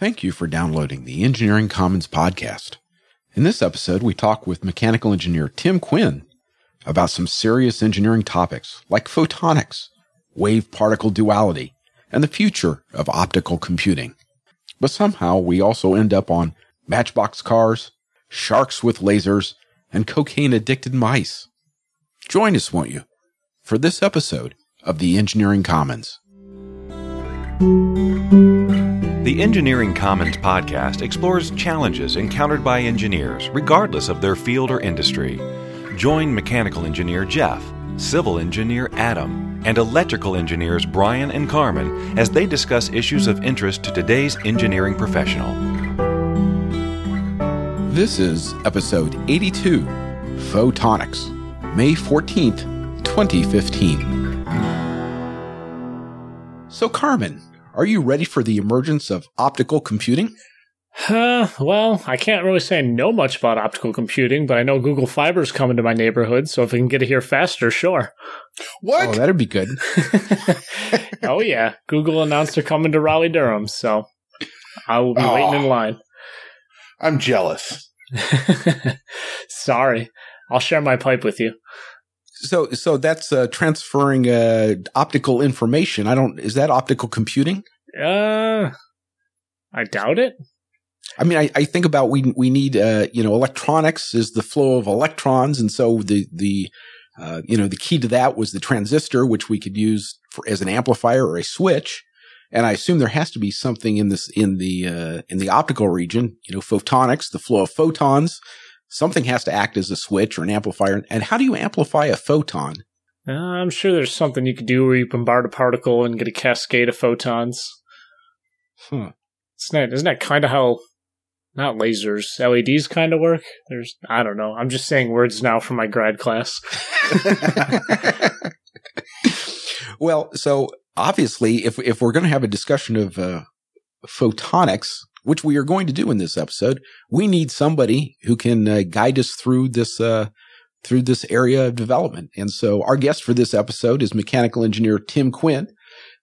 Thank you for downloading the Engineering Commons podcast. In this episode, we talk with mechanical engineer Tim Quinn about some serious engineering topics like photonics, wave particle duality, and the future of optical computing. But somehow we also end up on matchbox cars, sharks with lasers, and cocaine addicted mice. Join us, won't you, for this episode of the Engineering Commons. The Engineering Commons podcast explores challenges encountered by engineers, regardless of their field or industry. Join mechanical engineer Jeff, civil engineer Adam, and electrical engineers Brian and Carmen as they discuss issues of interest to today's engineering professional. This is episode 82 Photonics, May 14th, 2015. So, Carmen, are you ready for the emergence of optical computing? Uh, well, I can't really say I know much about optical computing, but I know Google Fiber is coming to my neighborhood, so if I can get it here faster, sure. What? Oh, that'd be good. oh, yeah. Google announced they're coming to Raleigh Durham, so I will be oh, waiting in line. I'm jealous. Sorry. I'll share my pipe with you. So, so that's uh, transferring uh, optical information. I don't. Is that optical computing? Uh, I doubt it. I mean, I, I think about we we need uh, you know electronics is the flow of electrons, and so the the uh, you know the key to that was the transistor, which we could use for, as an amplifier or a switch. And I assume there has to be something in this in the uh, in the optical region, you know, photonics, the flow of photons, something has to act as a switch or an amplifier. And how do you amplify a photon? Uh, I'm sure there's something you could do where you bombard a particle and get a cascade of photons. Hmm. Isn't that, isn't that kind of how, not lasers, LEDs kind of work? There's, I don't know. I'm just saying words now from my grad class. well, so obviously, if, if we're going to have a discussion of uh, photonics, which we are going to do in this episode, we need somebody who can uh, guide us through this uh, through this area of development. And so, our guest for this episode is mechanical engineer Tim Quinn,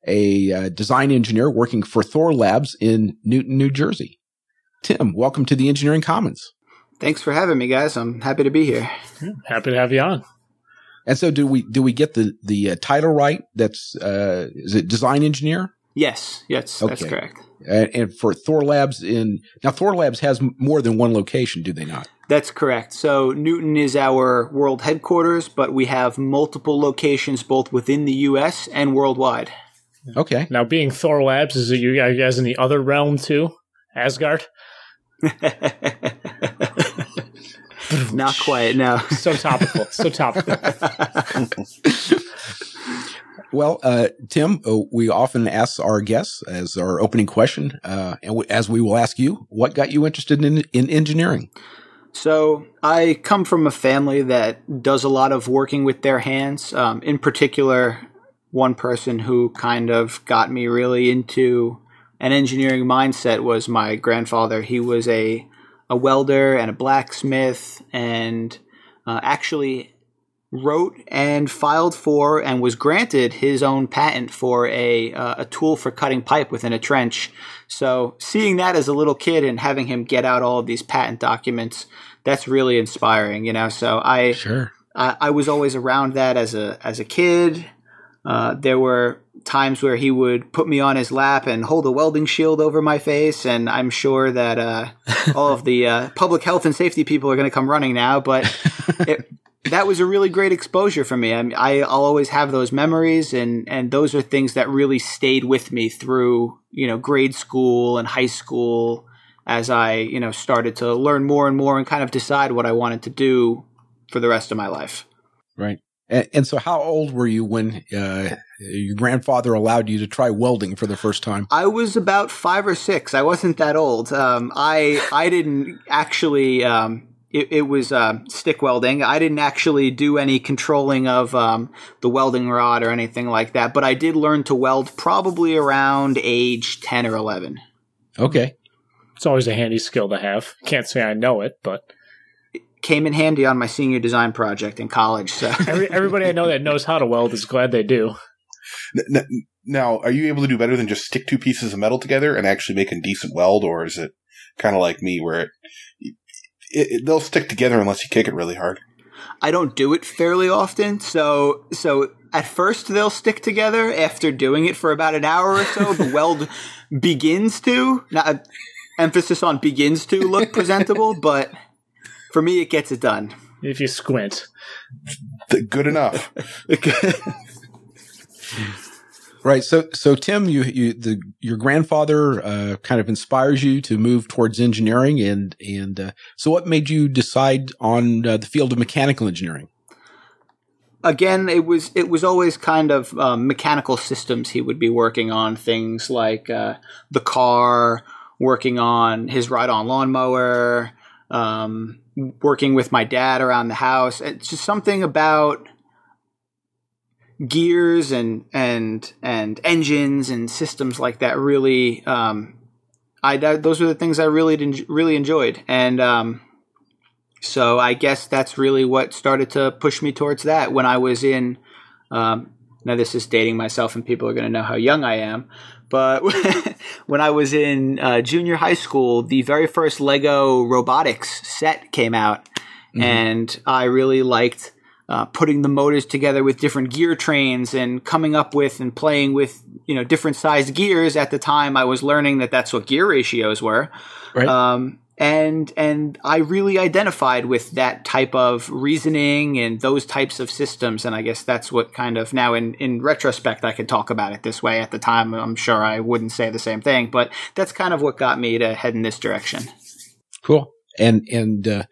a uh, design engineer working for Thorlabs in Newton, New Jersey. Tim, welcome to the Engineering Commons. Thanks for having me, guys. I'm happy to be here. Happy to have you on. And so, do we do we get the the uh, title right? That's uh, is it design engineer? Yes, yes, okay. that's correct. And, and, for Thorlabs in now, Thorlabs has more than one location, do they not? That's correct. So Newton is our world headquarters, but we have multiple locations both within the U.S. and worldwide. Okay. Now, being Thorlabs, is it you guys in the other realm too, Asgard? Not quite. No. so topical. So topical. Well, uh, Tim, uh, we often ask our guests as our opening question, uh, and w- as we will ask you, what got you interested in, in engineering? So, I come from a family that does a lot of working with their hands. Um, in particular, one person who kind of got me really into an engineering mindset was my grandfather. He was a a welder and a blacksmith, and uh, actually wrote and filed for and was granted his own patent for a uh, a tool for cutting pipe within a trench. So seeing that as a little kid and having him get out all of these patent documents, that's really inspiring, you know. So I sure I, I was always around that as a as a kid. Uh, there were times where he would put me on his lap and hold a welding shield over my face, and I'm sure that uh, all of the uh, public health and safety people are going to come running now. But it, that was a really great exposure for me. I mean, I, will always have those memories, and and those are things that really stayed with me through you know grade school and high school as I you know started to learn more and more and kind of decide what I wanted to do for the rest of my life. Right. And, and so, how old were you when uh, your grandfather allowed you to try welding for the first time? I was about five or six. I wasn't that old. Um, I I didn't actually. Um, it, it was uh, stick welding. I didn't actually do any controlling of um, the welding rod or anything like that, but I did learn to weld probably around age 10 or 11. Okay. It's always a handy skill to have. Can't say I know it, but. It came in handy on my senior design project in college. So Every, everybody I know that knows how to weld is glad they do. Now, are you able to do better than just stick two pieces of metal together and actually make a decent weld, or is it kind of like me where it, it, it, they'll stick together unless you kick it really hard? I don't do it fairly often, so so at first they'll stick together. After doing it for about an hour or so, the weld begins to not uh, emphasis on begins to look presentable, but for me, it gets it done. If you squint, good enough. Right. So, so Tim, you, you, the, your grandfather, uh, kind of inspires you to move towards engineering. And, and, uh, so what made you decide on uh, the field of mechanical engineering? Again, it was, it was always kind of, um, mechanical systems he would be working on things like, uh, the car, working on his ride on lawnmower, um, working with my dad around the house. It's just something about, gears and and and engines and systems like that really um, I that, those were the things I really really enjoyed and um, so I guess that's really what started to push me towards that when I was in um, now this is dating myself and people are going to know how young I am but when I was in uh, junior high school the very first Lego robotics set came out mm-hmm. and I really liked uh, putting the motors together with different gear trains and coming up with and playing with you know different sized gears. At the time, I was learning that that's what gear ratios were. Right. Um, and and I really identified with that type of reasoning and those types of systems. And I guess that's what kind of now in in retrospect I could talk about it this way. At the time, I'm sure I wouldn't say the same thing, but that's kind of what got me to head in this direction. Cool. And and uh,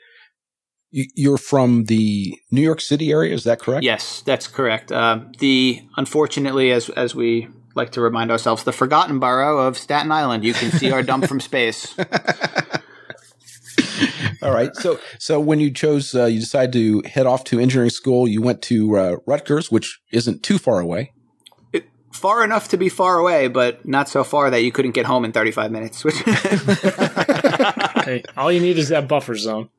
you're from the New York City area, is that correct? Yes, that's correct. Uh, the unfortunately, as as we like to remind ourselves, the forgotten borough of Staten Island. You can see our dump from space. All right. So, so when you chose, uh, you decided to head off to engineering school. You went to uh, Rutgers, which isn't too far away. It, far enough to be far away, but not so far that you couldn't get home in 35 minutes. hey, all you need is that buffer zone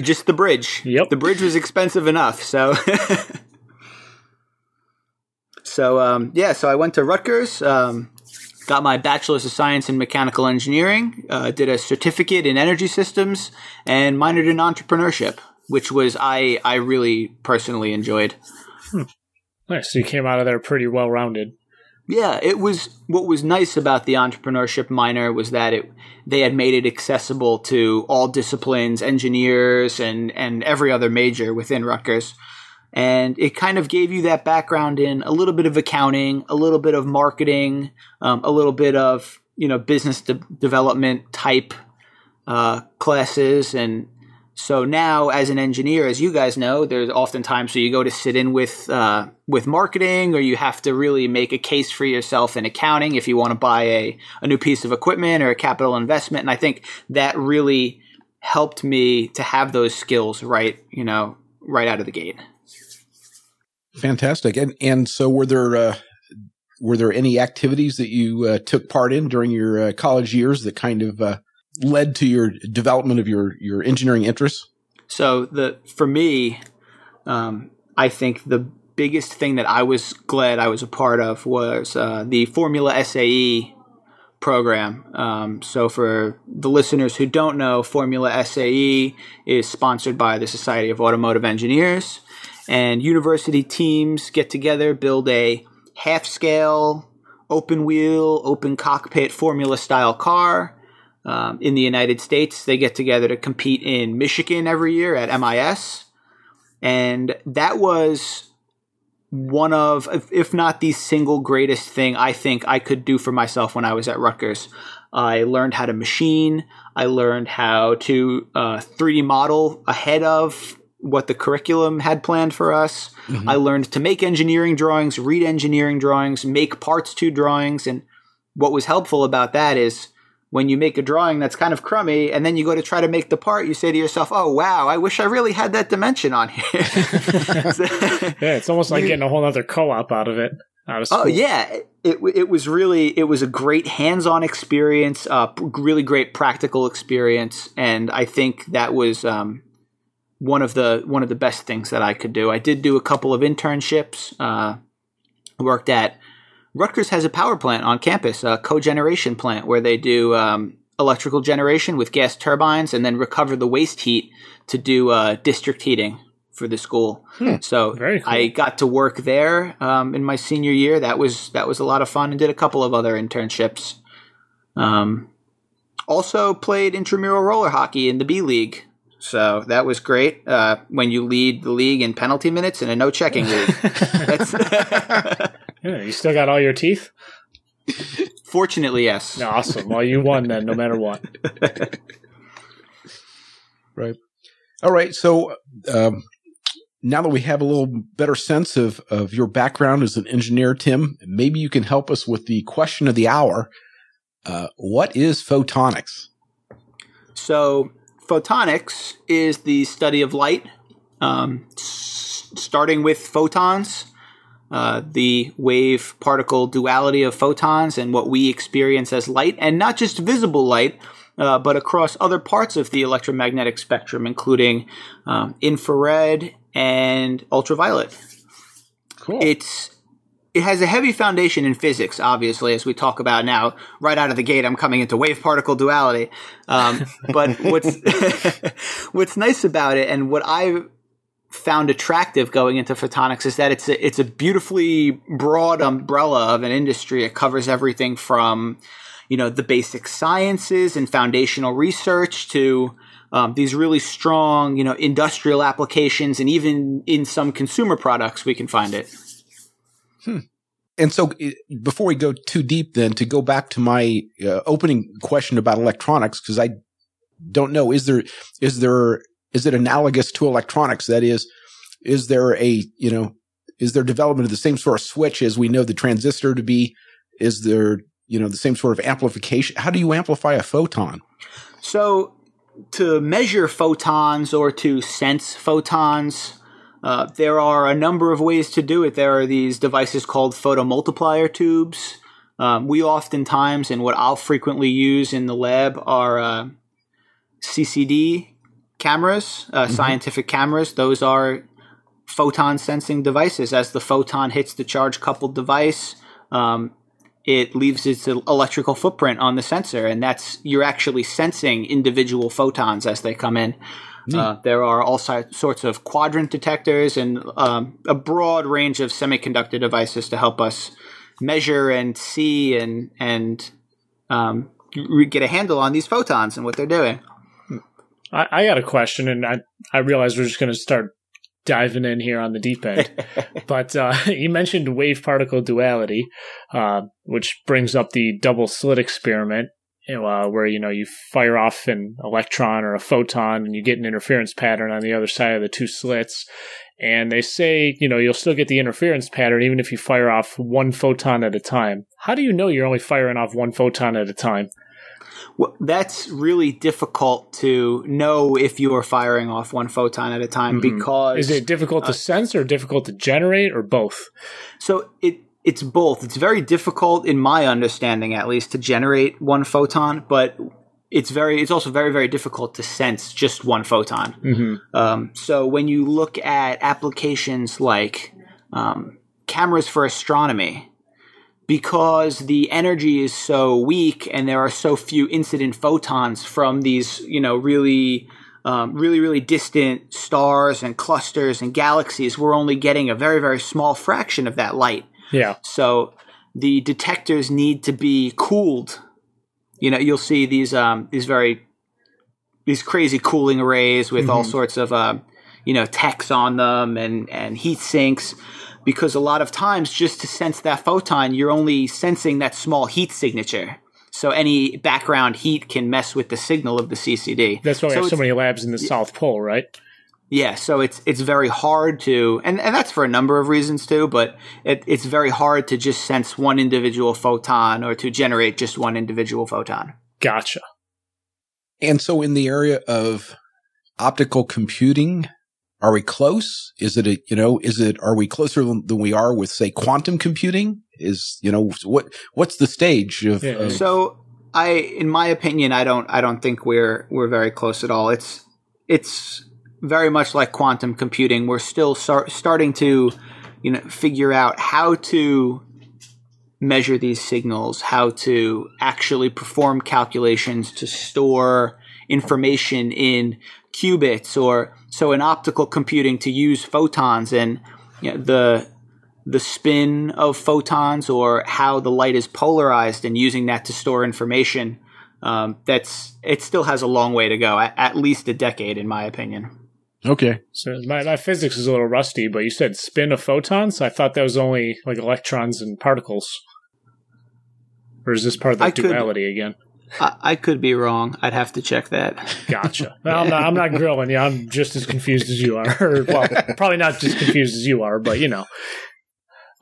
just the bridge. Yep. The bridge was expensive enough, so. so um, yeah, so I went to Rutgers, um, got my bachelor's of science in mechanical engineering, uh, did a certificate in energy systems, and minored in entrepreneurship, which was I I really personally enjoyed. Hmm. Nice. So you came out of there pretty well rounded. Yeah, it was what was nice about the entrepreneurship minor was that it they had made it accessible to all disciplines, engineers and and every other major within Rutgers. And it kind of gave you that background in a little bit of accounting, a little bit of marketing, um, a little bit of you know business de- development type uh, classes, and so now, as an engineer, as you guys know, there's oftentimes so you go to sit in with uh, with marketing, or you have to really make a case for yourself in accounting if you want to buy a a new piece of equipment or a capital investment. And I think that really helped me to have those skills right, you know, right out of the gate. Fantastic. And and so were there uh, were there any activities that you uh, took part in during your uh, college years that kind of uh, led to your development of your your engineering interests? So the for me, um, I think the biggest thing that I was glad I was a part of was uh, the Formula SAE program. Um, so for the listeners who don't know, Formula SAE is sponsored by the Society of Automotive Engineers, and university teams get together, build a half scale, open wheel, open cockpit Formula style car um, in the United States. They get together to compete in Michigan every year at MIS. And that was one of, if not the single greatest thing I think I could do for myself when I was at Rutgers. I learned how to machine. I learned how to uh, 3D model ahead of what the curriculum had planned for us. Mm-hmm. I learned to make engineering drawings, read engineering drawings, make parts to drawings. And what was helpful about that is when you make a drawing that's kind of crummy and then you go to try to make the part, you say to yourself, oh, wow, I wish I really had that dimension on here. yeah, it's almost like getting a whole other co op out of it. Oh yeah, it it was really it was a great hands-on experience, uh, really great practical experience, and I think that was um, one of the one of the best things that I could do. I did do a couple of internships. Uh, worked at Rutgers has a power plant on campus, a cogeneration plant where they do um, electrical generation with gas turbines and then recover the waste heat to do uh, district heating for the school. So cool. I got to work there um, in my senior year. That was that was a lot of fun, and did a couple of other internships. Um, also played intramural roller hockey in the B League. So that was great. Uh, when you lead the league in penalty minutes in a no checking league. That's, Yeah, you still got all your teeth? fortunately, yes. Awesome. Well, you won then, no matter what. Right. All right. So um, now that we have a little better sense of, of your background as an engineer, Tim, maybe you can help us with the question of the hour. Uh, what is photonics? So, photonics is the study of light, um, s- starting with photons, uh, the wave particle duality of photons, and what we experience as light, and not just visible light. Uh, but across other parts of the electromagnetic spectrum, including um, infrared and ultraviolet. Cool. It's it has a heavy foundation in physics, obviously, as we talk about now. Right out of the gate, I'm coming into wave particle duality. Um, but what's what's nice about it, and what I found attractive going into photonics, is that it's a, it's a beautifully broad umbrella of an industry. It covers everything from you know the basic sciences and foundational research to um, these really strong you know industrial applications, and even in some consumer products, we can find it. And so, before we go too deep, then to go back to my uh, opening question about electronics, because I don't know, is there is there is it analogous to electronics? That is, is there a you know is there development of the same sort of switch as we know the transistor to be? Is there you know the same sort of amplification? How do you amplify a photon? So, to measure photons or to sense photons, uh, there are a number of ways to do it. There are these devices called photomultiplier tubes. Um, we oftentimes, and what I'll frequently use in the lab, are uh, CCD cameras, uh, scientific cameras. Those are photon sensing devices. As the photon hits the charge coupled device, um, it leaves its electrical footprint on the sensor, and that's you're actually sensing individual photons as they come in. Uh, there are all si- sorts of quadrant detectors and um, a broad range of semiconductor devices to help us measure and see and and um, re- get a handle on these photons and what they're doing. I, I got a question, and I, I realize we're just going to start diving in here on the deep end. but uh, you mentioned wave particle duality, uh, which brings up the double slit experiment, uh, where you know you fire off an electron or a photon, and you get an interference pattern on the other side of the two slits. And they say, you know, you'll still get the interference pattern even if you fire off one photon at a time. How do you know you're only firing off one photon at a time? Well, that's really difficult to know if you are firing off one photon at a time because Is it difficult to sense or difficult to generate or both? So it it's both. It's very difficult in my understanding at least to generate one photon, but it's very it's also very very difficult to sense just one photon. Mm-hmm. Um, so when you look at applications like um, cameras for astronomy, because the energy is so weak and there are so few incident photons from these, you know, really, um, really, really distant stars and clusters and galaxies, we're only getting a very, very small fraction of that light. Yeah. So the detectors need to be cooled. You know, you'll see these um, these very these crazy cooling arrays with all sorts of uh, you know TECs on them and and heat sinks because a lot of times just to sense that photon you're only sensing that small heat signature so any background heat can mess with the signal of the ccd That's why we have so many labs in the South Pole, right? yeah, so it's it's very hard to, and, and that's for a number of reasons too. But it, it's very hard to just sense one individual photon or to generate just one individual photon. Gotcha. And so, in the area of optical computing, are we close? Is it a, you know, is it, are we closer than than we are with, say, quantum computing? Is, you know, what, what's the stage of, Yeah. of- So I, in my opinion, I don't I don't think we're we're very close at all. It's it's very much like quantum computing. We're still start, starting to, you know, figure out how to measure these signals, how to actually perform calculations to store information in qubits or so in optical computing to use photons and you know, the the spin of photons or how the light is polarized and using that to store information um, that's it still has a long way to go at, at least a decade in my opinion Okay. So my, my physics is a little rusty, but you said spin of photons. I thought that was only like electrons and particles. Or is this part of the I could- duality again? I, I could be wrong i'd have to check that Gotcha. Well, I'm not, I'm not grilling you. I'm just as confused as you are. Or, well, probably not as confused as you are, but you know.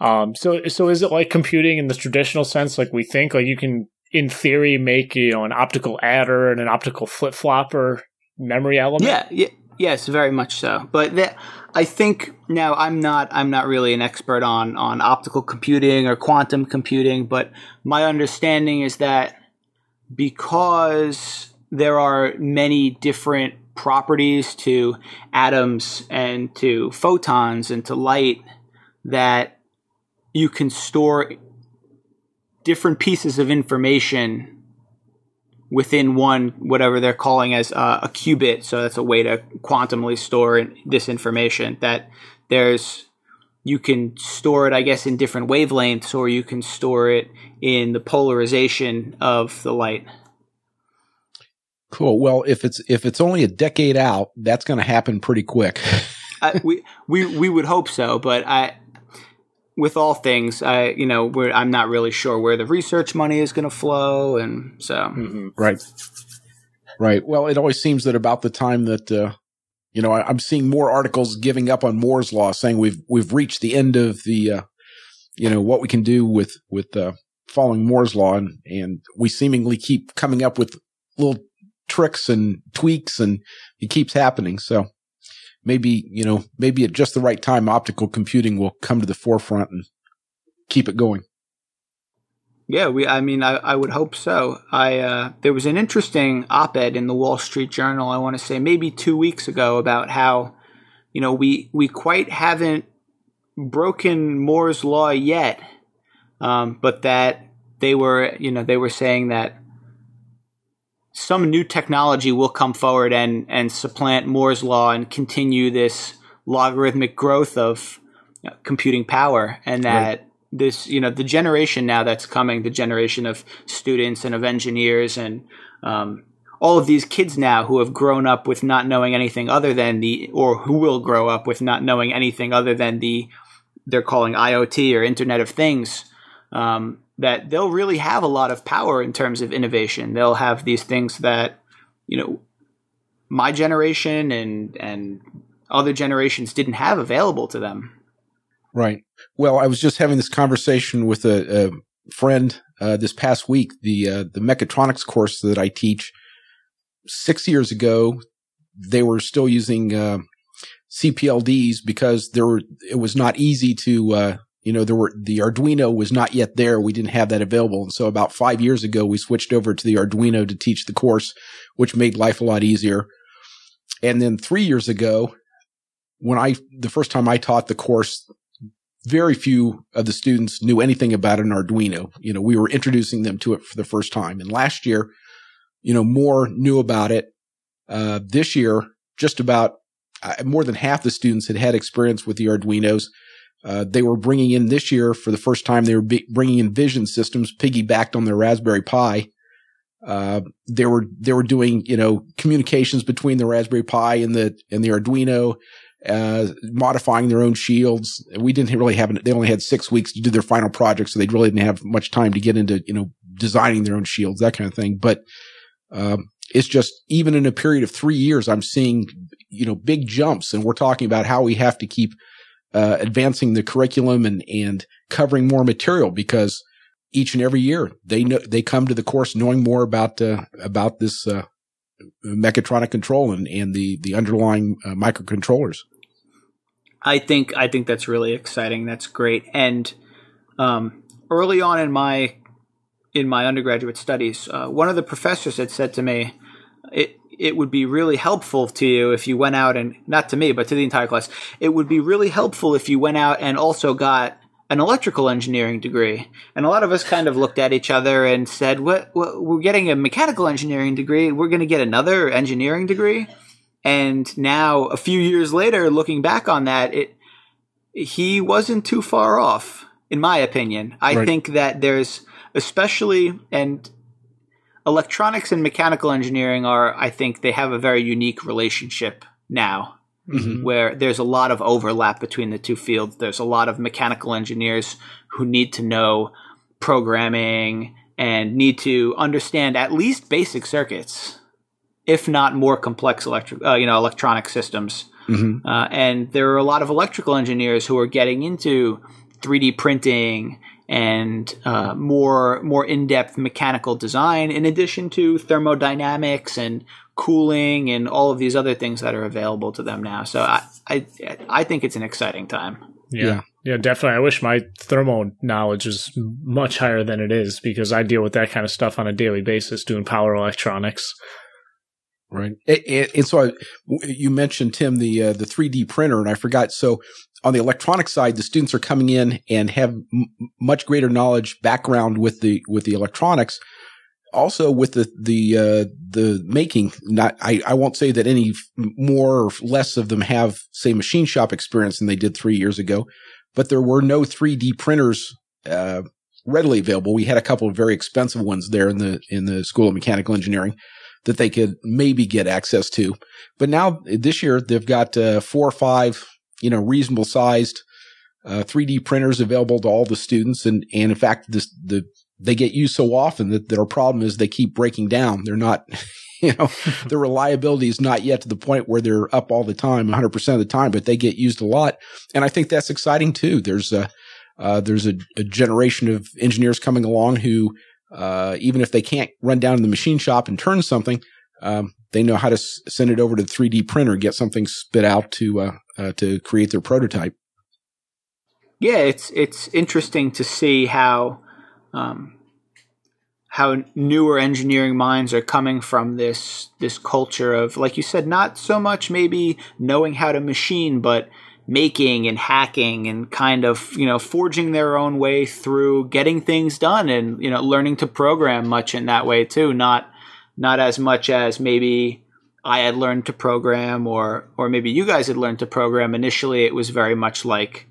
Um. So, so is it like computing in the traditional sense, like we think? Like you can, in theory, make you know an optical adder and an optical flip flopper memory element. Yeah, yeah, yes, very much so. But that, I think now I'm not I'm not really an expert on on optical computing or quantum computing, but my understanding is that because there are many different properties to atoms and to photons and to light that you can store different pieces of information within one whatever they're calling as uh, a qubit. So that's a way to quantumly store this information that there's you can store it i guess in different wavelengths or you can store it in the polarization of the light Cool. Well, if it's if it's only a decade out, that's going to happen pretty quick. I, we we we would hope so but i with all things i you know we're, i'm not really sure where the research money is going to flow and so Mhm. right. Right. Well, it always seems that about the time that uh, you know I, I'm seeing more articles giving up on Moore's law, saying we've we've reached the end of the uh, you know what we can do with with uh, following Moore's law, and and we seemingly keep coming up with little tricks and tweaks, and it keeps happening. So maybe you know maybe at just the right time, optical computing will come to the forefront and keep it going. Yeah, we. I mean, I, I would hope so. I uh, there was an interesting op-ed in the Wall Street Journal. I want to say maybe two weeks ago about how, you know, we we quite haven't broken Moore's law yet, um, but that they were, you know, they were saying that some new technology will come forward and and supplant Moore's law and continue this logarithmic growth of you know, computing power, and that this you know the generation now that's coming, the generation of students and of engineers and um, all of these kids now who have grown up with not knowing anything other than the or who will grow up with not knowing anything other than the they're calling IoT or Internet of Things. Um, that they'll really have a lot of power in terms of innovation. They'll have these things that, you know, my generation and and other generations didn't have available to them. Right. Well, I was just having this conversation with a, a friend uh, this past week. The uh, the mechatronics course that I teach. Six years ago, they were still using uh, CPLDs because there were. It was not easy to. You know, there were the Arduino was not yet there. We didn't have that available, and so about five years ago, we switched over to the Arduino to teach the course, which made life a lot easier. And then three years ago, when I the first time I taught the course, very few of the students knew anything about an Arduino. You know, we were introducing them to it for the first time. And last year, you know, more knew about it. Uh, this year, just about uh, more than half the students had had experience with the Arduinos. Uh, they were bringing in this year for the first time, they were be- bringing in vision systems piggybacked on their Raspberry Pi. Uh, they were, they were doing, you know, communications between the Raspberry Pi and the, and the Arduino uh, modifying their own shields. We didn't really have, they only had six weeks to do their final project. So they really didn't have much time to get into, you know, designing their own shields, that kind of thing. But, um, it's just even in a period of three years, I'm seeing, you know, big jumps and we're talking about how we have to keep, uh, advancing the curriculum and, and covering more material because each and every year they know, they come to the course knowing more about, uh, about this, uh, mechatronic control and, and the, the underlying uh, microcontrollers. I think I think that's really exciting. That's great. And um, early on in my in my undergraduate studies, uh, one of the professors had said to me, "It it would be really helpful to you if you went out and not to me, but to the entire class. It would be really helpful if you went out and also got an electrical engineering degree. And a lot of us kind of looked at each other and said, what, what we're getting a mechanical engineering degree. We're going to get another engineering degree. And now a few years later, looking back on that, it, he wasn't too far off, in my opinion. I Right. think that there's especially, and electronics and mechanical engineering are, I think they have a very unique relationship now Mhm. where there's a lot of overlap between the two fields. There's a lot of mechanical engineers who need to know programming and need to understand at least basic circuits, if not more complex electric, uh, you know, electronic systems. Mhm. Uh, and there are a lot of electrical engineers who are getting into 3D printing and uh, more more in depth mechanical design, in addition to thermodynamics and cooling and all of these other things that are available to them now. So I I, I think it's an exciting time. Yeah. Yeah. yeah. definitely. I wish my thermo knowledge was much higher than it is because I deal with that kind of stuff on a daily basis doing power electronics. Right. And, and- and so I, w- you mentioned Tim the uh, the 3D printer, and I forgot. So on the electronic side, the students are coming in and have m- much greater knowledge background with the with the electronics. Also with the the uh, the making, not I, I won't say that any more or less of them have say machine shop experience than they did three years ago, but there were no 3D printers uh, readily available. We had a couple of very expensive ones there in the in the School of Mechanical Engineering that they could maybe get access to. But now this year they've got uh, four or five, you know, reasonable sized uh, 3D printers available to all the students, and and in fact, this the they get used so often that their problem is they keep breaking down. They're not, you know, the reliability is not yet to the point where they're up all the time, 100 percent of the time, but they get used a lot, and I think that's exciting too. There's a uh, there's a, a generation of engineers coming along who uh, even if they can't run down to the machine shop and turn something, um, they know how to s- send it over to the 3D printer, get something spit out to uh, uh, to create their prototype. Yeah, it's it's interesting to see how um, how newer engineering minds are coming from this this culture of, like you said, not so much maybe knowing how to machine, but making and hacking and kind of you know forging their own way through getting things done and you know learning to program much in that way too. Not not as much as maybe I had learned to program or or maybe you guys had learned to program. Initially, it was very much like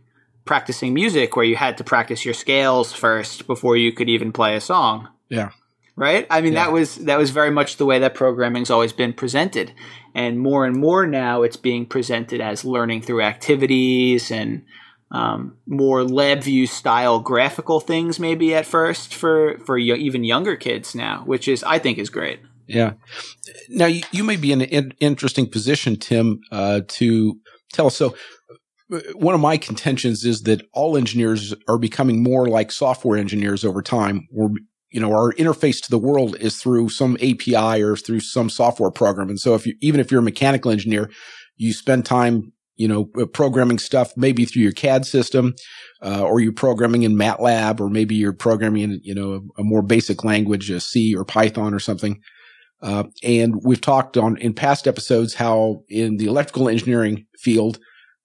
practicing music where you had to practice your scales first before you could even play a song. Yeah. Right? I mean Yeah. that was that was very much the way that programming's always been presented. And more and more now it's being presented as learning through activities and um, more LabVIEW style graphical things maybe at first for for y- even younger kids now, which is I think is great. Yeah. Now you, you may be in an in- interesting position, Tim, uh, to tell us. So uh, one of my contentions is that all engineers are becoming more like software engineers over time. We're, you know, our interface to the world is through some API or through some software program. And so if you, even if you're a mechanical engineer, you spend time, you know, uh, programming stuff maybe through your CAD system, uh, or you're programming in MATLAB, or maybe you're programming in, you know, a, a more basic language, a C or Python or something. Uh, and we've talked on in past episodes how in the electrical engineering field,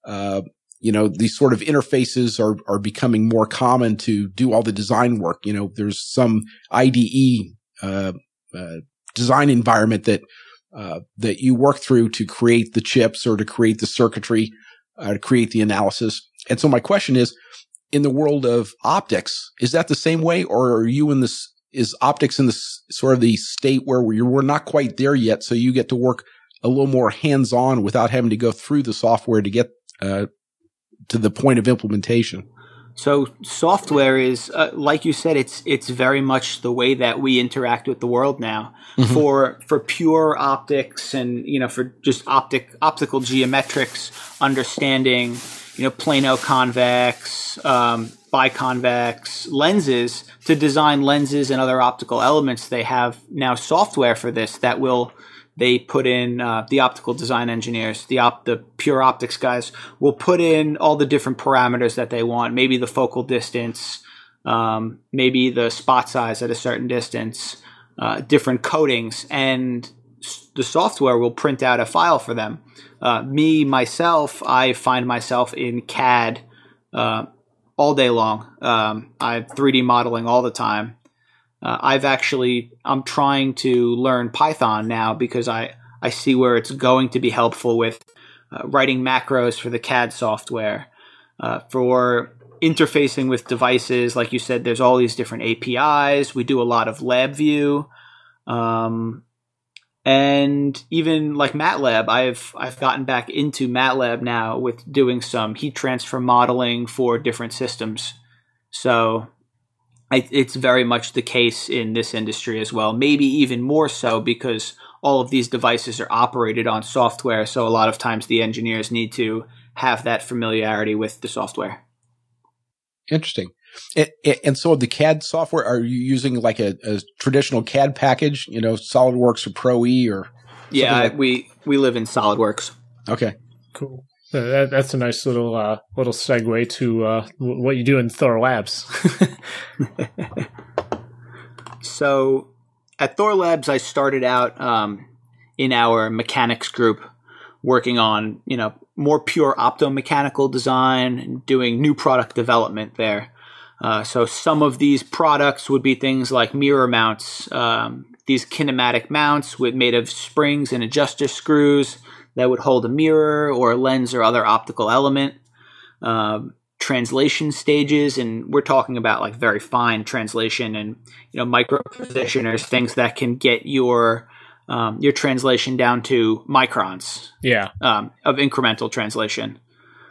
uh, you know, these sort of interfaces are, are becoming more common to do all the design work. You know, there's some IDE, uh, uh, design environment that, uh, that you work through to create the chips or to create the circuitry, uh, to create the analysis. And so my question is, in the world of optics, is that the same way or are you in this, is optics in the sort of the state where we're, we're not quite there yet. So you get to work a little more hands on without having to go through the software to get, uh, to the point of implementation. So software is, uh, like you said, it's it's very much the way that we interact with the world now. Mhm. For for pure optics and you know for just optic optical geometrics, understanding you know plano convex, um, biconvex lenses to design lenses and other optical elements. They have now software for this that will they put in uh, the optical design engineers, the op- the pure optics guys will put in all the different parameters that they want. Maybe the focal distance, um, maybe the spot size at a certain distance, uh, different coatings, and the software will print out a file for them. Uh, me myself, I find myself in CAD. Uh, all day long. Um, I'm 3D modeling all the time. Uh, I've actually I'm trying to learn Python now because I I see where it's going to be helpful with uh, writing macros for the CAD software, uh, for interfacing with devices. Like you said, there's all these different APIs. We do a lot of LabVIEW. Um, and even like MATLAB, I've I've gotten back into MATLAB now with doing some heat transfer modeling for different systems. So it's very much the case in this industry as well. Maybe even more so because all of these devices are operated on software. So a lot of times the engineers need to have that familiarity with the software. Interesting. And, and, so the CAD software, are you using like a, a, traditional CAD package, you know, SolidWorks or Pro E or? Yeah, like- we, we live in SolidWorks. Okay. Cool. Uh, that, that's a nice little uh, little segue to uh, what you do in Thorlabs. so, at Thorlabs, I started out um, in our mechanics group, working on you know more pure optomechanical design, doing new product development there. Uh, so some of these products would be things like mirror mounts, um, these kinematic mounts with made of springs and adjuster screws that would hold a mirror or a lens or other optical element. Um, translation stages, and we're talking about like very fine translation and you know micro positioners, things that can get your um, your translation down to microns. Yeah, um, of incremental translation.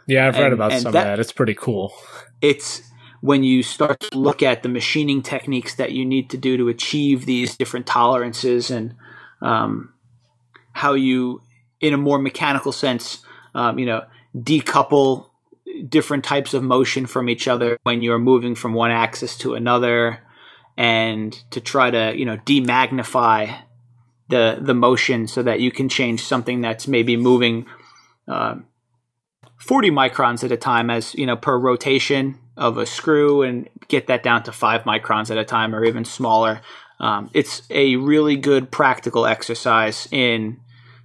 Yeah, I've read about some that, of that. It's pretty cool. It's when you start to look at the machining techniques that you need to do to achieve these different tolerances and um, how you, in a more mechanical sense, um, you know, decouple different types of motion from each other when you're moving from one axis to another, and to try to you know demagnify the the motion so that you can change something that's maybe moving. Uh, 40 microns at a time as you know per rotation of a screw and get that down to five microns at a time or even smaller. Um, it's a really good practical exercise in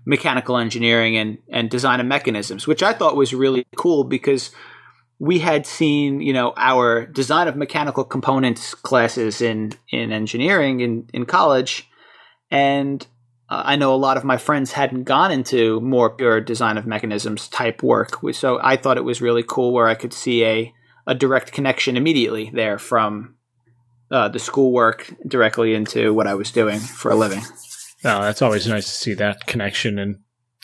mechanical engineering and, and design of mechanisms, which I thought was really cool because we had seen, you know, our design of mechanical components classes in, in engineering in, in college. And uh, I know a lot of my friends hadn't gone into more pure design of mechanisms type work. So I thought it was really cool where I could see a, a direct connection immediately there from uh, the schoolwork directly into what I was doing for a living. Oh, that's always nice to see that connection and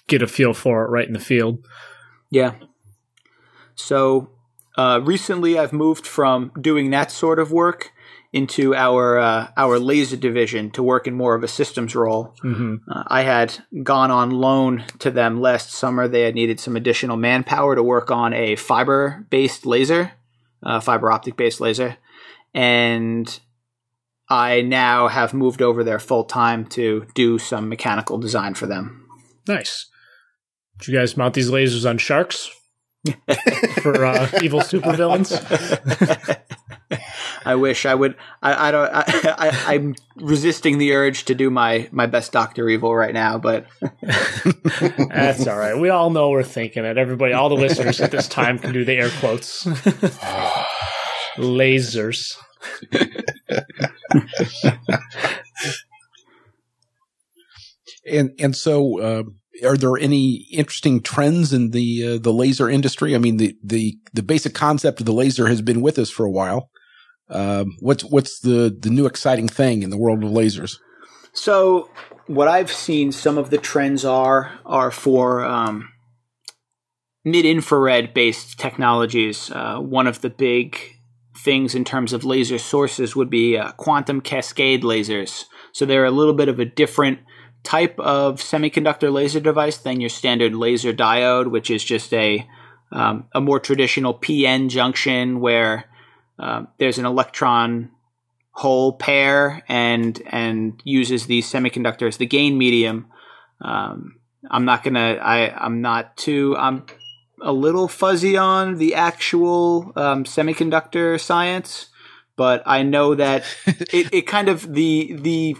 get a feel for it right in the field. Yeah. So uh, recently, I've moved from doing that sort of work into our uh, our laser division to work in more of a systems role. Mm-hmm. Uh, I had gone on loan to them last summer. They had needed some additional manpower to work on a fiber based laser uh, fiber optic based laser, and I now have moved over there full time to do some mechanical design for them. Nice. Did you guys mount these lasers on sharks for uh, evil supervillains? I wish I would. I, I don't. I, I, am resisting the urge to do my my best Doctor Evil right now, but that's all right. We all know we're thinking it. Everybody, all the listeners at this time can do the air quotes. Lasers. and and so. Uh, are there any interesting trends in the uh, the laser industry? I mean, the, the the basic concept of the laser has been with us for a while, um, what's what's the the new exciting thing in the world of lasers? So what I've seen, some of the trends are are for um, mid infrared based technologies. Uh, one of the big things in terms of laser sources would be uh, quantum cascade lasers. So they're a little bit of a different type of semiconductor laser device than your standard laser diode, which is just a um, a more traditional PN junction where um, there's an electron hole pair and and uses these semiconductors the gain medium. Um, I'm not gonna. I I'm not too. I'm a little fuzzy on the actual um, semiconductor science, but I know that it, it kind of the the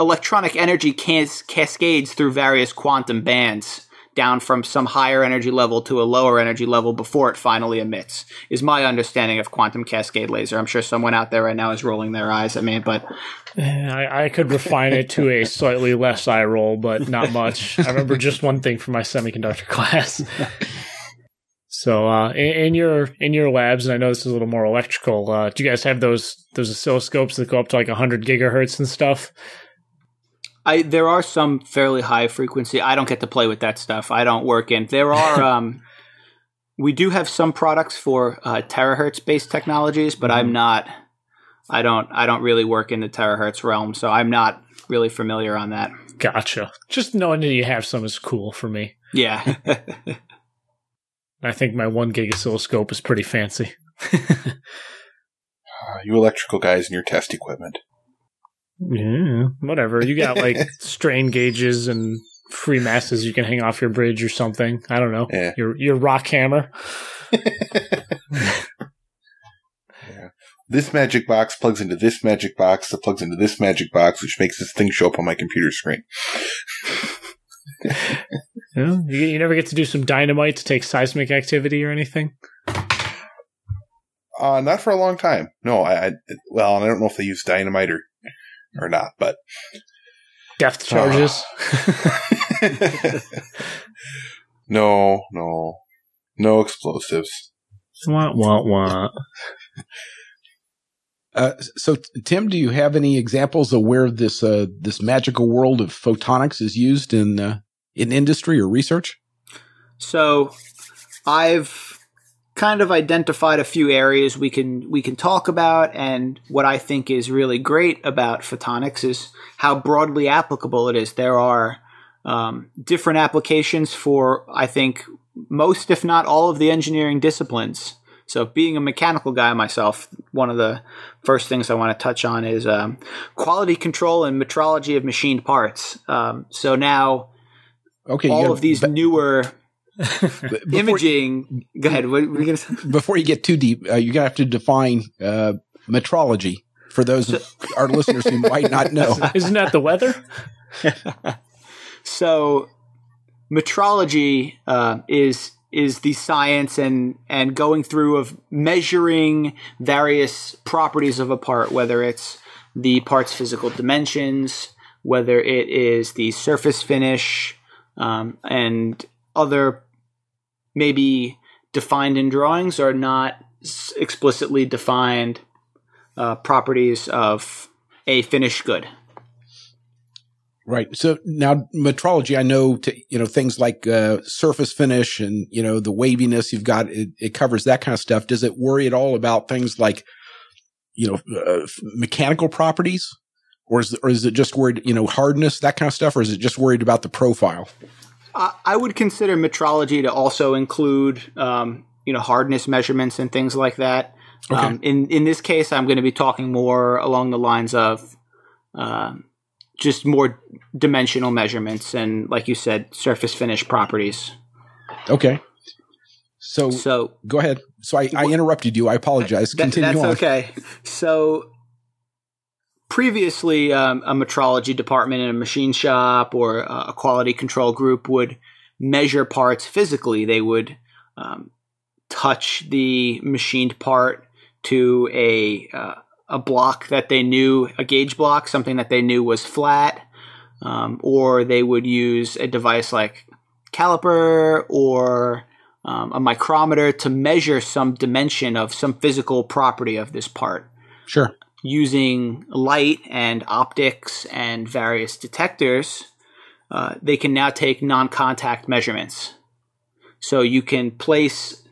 electronic energy cas- cascades through various quantum bands down from some higher energy level to a lower energy level before it finally emits. Is my understanding of quantum cascade laser. I'm sure someone out there right now is rolling their eyes at me, but I, I could refine it to a slightly less eye roll, but not much. I remember just one thing from my semiconductor class. So uh, in, in, your in your labs, and I know this is a little more electrical. Uh, do you guys have those those oscilloscopes that go up to like hundred gigahertz and stuff? I there are some fairly high frequency. I don't get to play with that stuff. I don't work in. There are. um, we do have some products for uh, terahertz based technologies, but mm-hmm. I'm not. I don't. I don't really work in the terahertz realm, so I'm not really familiar on that. Gotcha. Just knowing that you have some is cool for me. Yeah. I think my one gig oscilloscope is pretty fancy. uh, you electrical guys and your test equipment. Yeah, whatever. You got like strain gauges and free masses you can hang off your bridge or something. I don't know. Yeah. Your your rock hammer. yeah. This magic box plugs into this magic box that plugs into this magic box, which makes this thing show up on my computer screen. Yeah, you, you never get to do some dynamite to take seismic activity or anything. Uh, not for a long time. No, I, I well, I don't know if they use dynamite or or not, but depth charges. Uh, no, no, no explosives. What? What? What? Uh, so, Tim, do you have any examples of where this uh, this magical world of photonics is used in uh, in industry or research? So, I've kind of identified a few areas we can we can talk about, and what I think is really great about photonics is how broadly applicable it is. There are um, different applications for I think most, if not all, of the engineering disciplines. So, being a mechanical guy myself, one of the first things I want to touch on is um, quality control and metrology of machined parts. Um, so now, okay, all of these newer imaging. go ahead. What, what you before you get too deep, uh, you're gonna have to define uh, metrology for those so, of our listeners who might not know. Isn't that the weather? so, metrology uh, is is the science and and going through of measuring various properties of a part, whether it's the part's physical dimensions, whether it is the surface finish, um, and other maybe defined in drawings or not explicitly defined uh, properties of a finished good. Right. So now metrology, I know, to, you know, things like uh, surface finish and, you know, the waviness you've got, it, it, covers that kind of stuff. Does it worry at all about things like, you know, uh, mechanical properties? Or is, or is it just worried, you know, hardness, that kind of stuff? Or is it just worried about the profile? I would consider metrology to also include, um, you know, hardness measurements and things like that. Okay. Um, in in this case, I'm going to be talking more along the lines of uh, just more dimensional measurements and, like you said, surface finish properties. Okay. So, so go ahead. So I, I interrupted you. I apologize. That, Continue that's on. okay. So previously, um, a metrology department in a machine shop or a quality control group would measure parts physically. They would um, touch the machined part to a uh, a block that they knew, a gauge block, something that they knew was flat, um, or they would use a device like caliper or um, a micrometer to measure some dimension of some physical property of this part. Sure. Using light and optics and various detectors, uh, they can now take non contact measurements. So you can place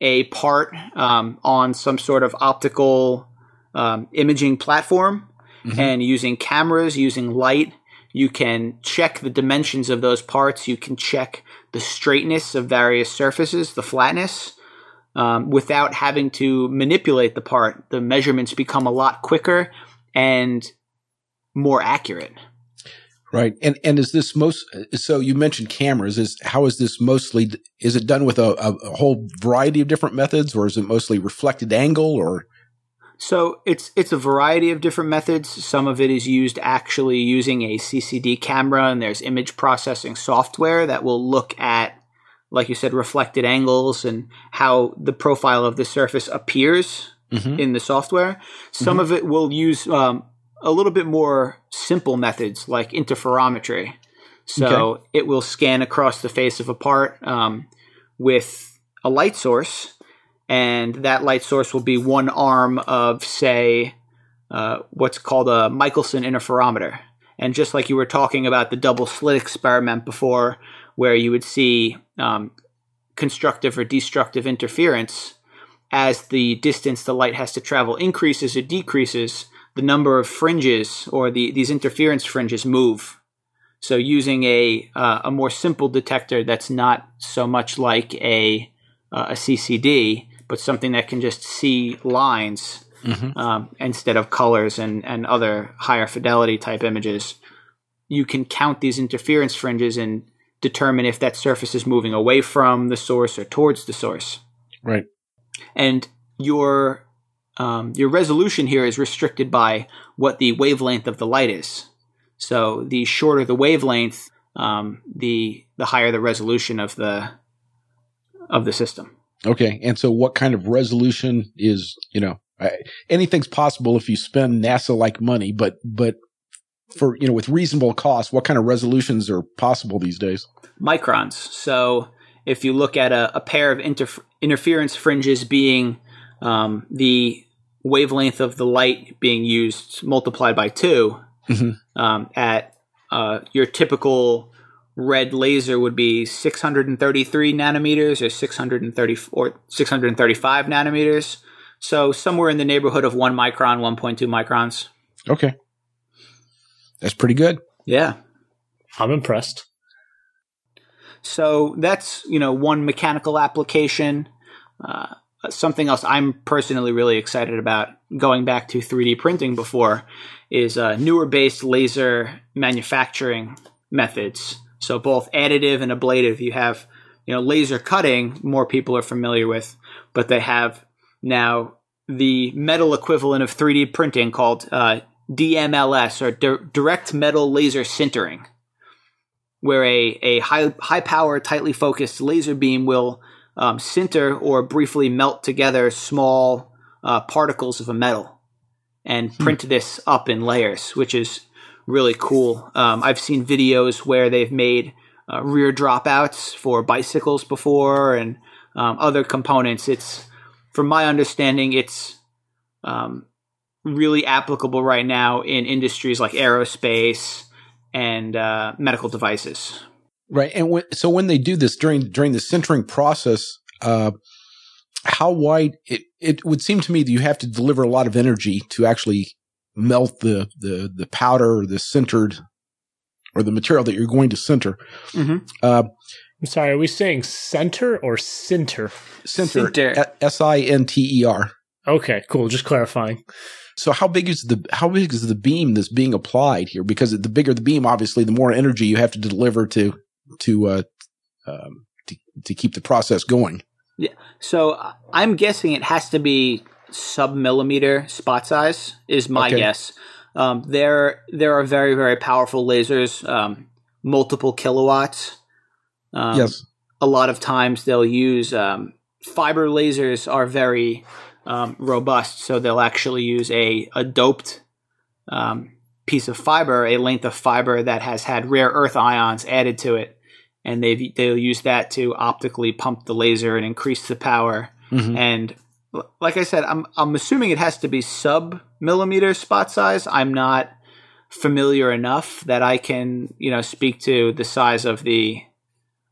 a part um, on some sort of optical um, imaging platform mm-hmm. and using cameras, using light, you can check the dimensions of those parts. You can check the straightness of various surfaces, the flatness, um, without having to manipulate the part. The measurements become a lot quicker and more accurate. Right. And and is this most so you mentioned cameras is how is this mostly is it done with a, a, whole variety of different methods or is it mostly reflected angle or So it's it's a variety of different methods. Some of it is used actually using a CCD camera, and there's image processing software that will look at, like you said, reflected angles and how the profile of the surface appears Mhm. in the software. Some of it will use um, a little bit more simple methods like interferometry. So it will scan across the face of a part um, with a light source, and that light source will be one arm of, say, uh, what's called a Michelson interferometer. And just like you were talking about the double slit experiment before, where you would see um, constructive or destructive interference, as the distance the light has to travel increases or decreases, the number of fringes or the, these interference fringes move. So using a uh, a more simple detector that's not so much like a uh, a CCD, but something that can just see lines um, instead of colors and and other higher fidelity type images, you can count these interference fringes and determine if that surface is moving away from the source or towards the source Right. and your um, your resolution here is restricted by what the wavelength of the light is. So the shorter the wavelength, um, the the higher the resolution of the of the system. Okay. And so what kind of resolution is, you know, I, anything's possible if you spend NASA like money, but, but for, you know, with reasonable cost, what kind of resolutions are possible these days? Microns. So if you look at a, a pair of interf- interference fringes being um, the wavelength of the light being used multiplied by 2 Mhm. um, at uh, your typical red laser would be 633 nanometers or 630 or 635 nanometers. So somewhere in the neighborhood of one micron, 1.2 microns. Okay. That's pretty good. Yeah. I'm impressed. So that's you know one mechanical application. Uh, something else I'm personally really excited about going back to 3D printing before is uh, newer based laser manufacturing methods. So both additive and ablative. You have you know laser cutting. More people are familiar with, but they have now the metal equivalent of 3D printing called uh, DMLS or di- direct metal laser sintering where a, a high high power, tightly focused laser beam will um, sinter or briefly melt together small uh, particles of a metal and print this up in layers, which is really cool. Um, I've seen videos where they've made uh, rear dropouts for bicycles before and um, other components. It's, from my understanding, it's um, really applicable right now in industries like aerospace and uh, medical devices. Right. And when, so when they do this during, during the sintering process, uh, how wide it, it would seem to me that you have to deliver a lot of energy to actually melt the, the, the powder or the sintered or the material that you're going to sinter. Mhm. Uh, I'm sorry, are we saying center or sinter? sinter, Sinter. S I N T E R. Okay, cool. Just clarifying. So how big is the how big is the beam that's being applied here? Because the bigger the beam, obviously, the more energy you have to deliver to to uh, um, to, to keep the process going. Yeah. So uh, I'm guessing it has to be sub millimeter spot size is my Okay. guess. Um, there there are very very powerful lasers, um, multiple kilowatts. Um, yes. a lot of times they'll use um, fiber lasers are very um, robust, so they'll actually use a, a doped um, piece of fiber, a length of fiber that has had rare earth ions added to it, and they they'll use that to optically pump the laser and increase the power. Mhm. And like I said, I'm I'm assuming it has to be sub millimeter spot size. I'm not familiar enough that I can you know speak to the size of the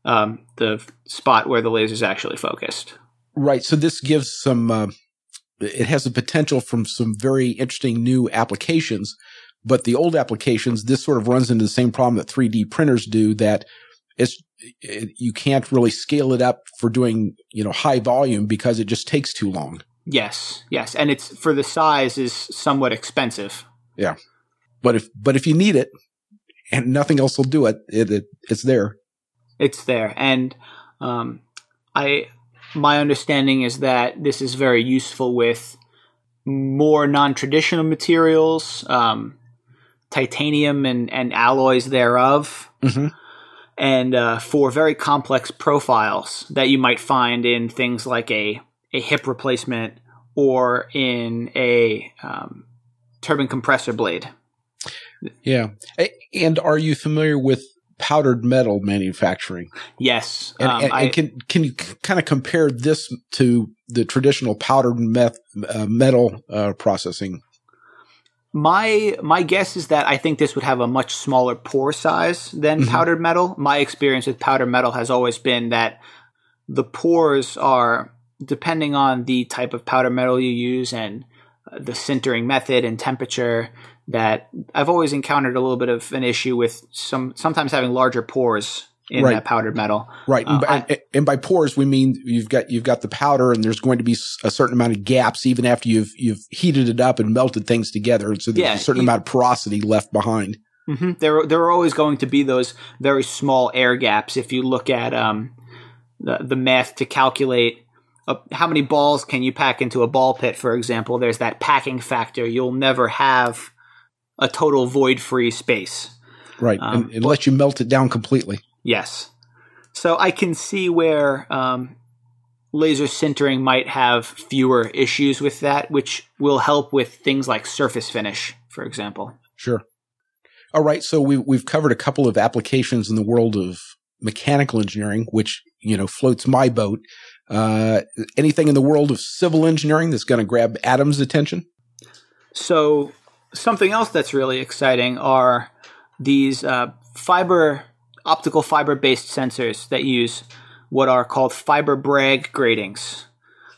um, the spot where the laser is actually focused. Right. So this gives some. Uh, it has the potential from some very interesting new applications, but the old applications, this sort of runs into the same problem that 3D printers do. That it's it, you can't really scale it up for doing you know high volume because it just takes too long. Yes, yes, and it's for the size is somewhat expensive. Yeah. But if but if you need it and nothing else will do it, it, it it's there. It's there, and um, I my understanding is that this is very useful with more non-traditional materials, um, titanium and, and alloys thereof, Mhm. and uh, for very complex profiles that you might find in things like a, a hip replacement or in a um, turbine compressor blade. Yeah. And are you familiar with powdered metal manufacturing? Yes, And, um, and, I- can can you kind of compare this to the traditional powdered meth, uh, metal uh, processing? My my guess is that I think this would have a much smaller pore size than Mhm. powdered metal. My experience with powdered metal has always been that the pores are depending on the type of powder metal you use and uh, the sintering method and temperature that I've always encountered a little bit of an issue with some sometimes having larger pores in Right. that powdered metal. Right. and, Uh, by, and by pores, we mean you've got you've got the powder, and there's going to be a certain amount of gaps even after you've you've heated it up and melted things together. So there's Yeah, a certain you- amount of porosity left behind. hmm There, there are always going to be those very small air gaps. If you look at um, the the math to calculate uh, how many balls can you pack into a ball pit, for example, there's that packing factor. You'll never have a total void-free space. Right. Um, and, unless you melt it down completely. Yes. So I can see where um, laser sintering might have fewer issues with that, which will help with things like surface finish, for example. Sure. All right. So we, we've covered a couple of applications in the world of mechanical engineering, which, you know, floats my boat. Uh, anything in the world of civil engineering that's going to grab Adam's attention? So something else that's really exciting are these uh, fiber optical fiber based sensors that use what are called fiber Bragg gratings,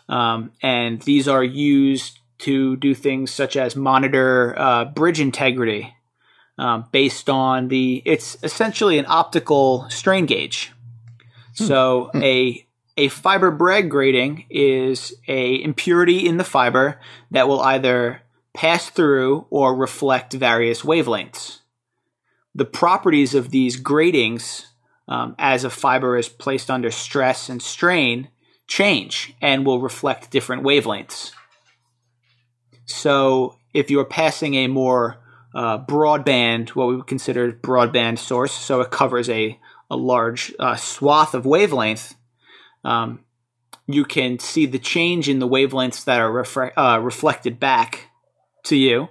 um, and these are used to do things such as monitor uh, bridge integrity um, based on the. It's essentially an optical strain gauge. So a a fiber Bragg grating is a impurity in the fiber that will either pass through or reflect various wavelengths. The properties of these gratings, um, as a fiber is placed under stress and strain, change and will reflect different wavelengths. So, if you're passing a more uh, broadband, what we would consider broadband source, so it covers a, a large uh, swath of wavelength, um, you can see the change in the wavelengths that are refre- uh, reflected back to you,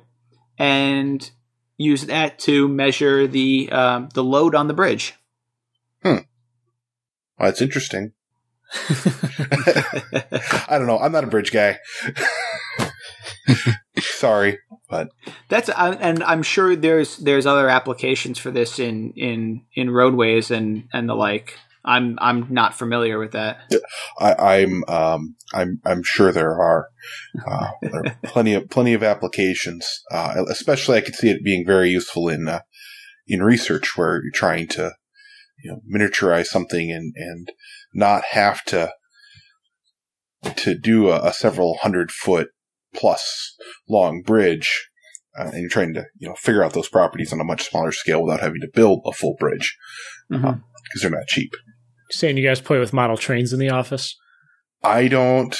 and use that to measure the um, the load on the bridge. Well, that's interesting. I don't know. I'm not a bridge guy. Sorry, but That's uh, and I'm sure there's there's other applications for this in in in roadways and and the like. I'm I'm not familiar with that. I, I'm um, I'm I'm sure there are, uh, there are plenty of plenty of applications. Uh, especially, I could see it being very useful in uh, in research where you're trying to you know miniaturize something and and not have to to do a, a several hundred foot plus long bridge. Uh, and you're trying to, you know, figure out those properties on a much smaller scale without having to build a full bridge because they're not cheap. Saying you guys play with model trains in the office. I don't.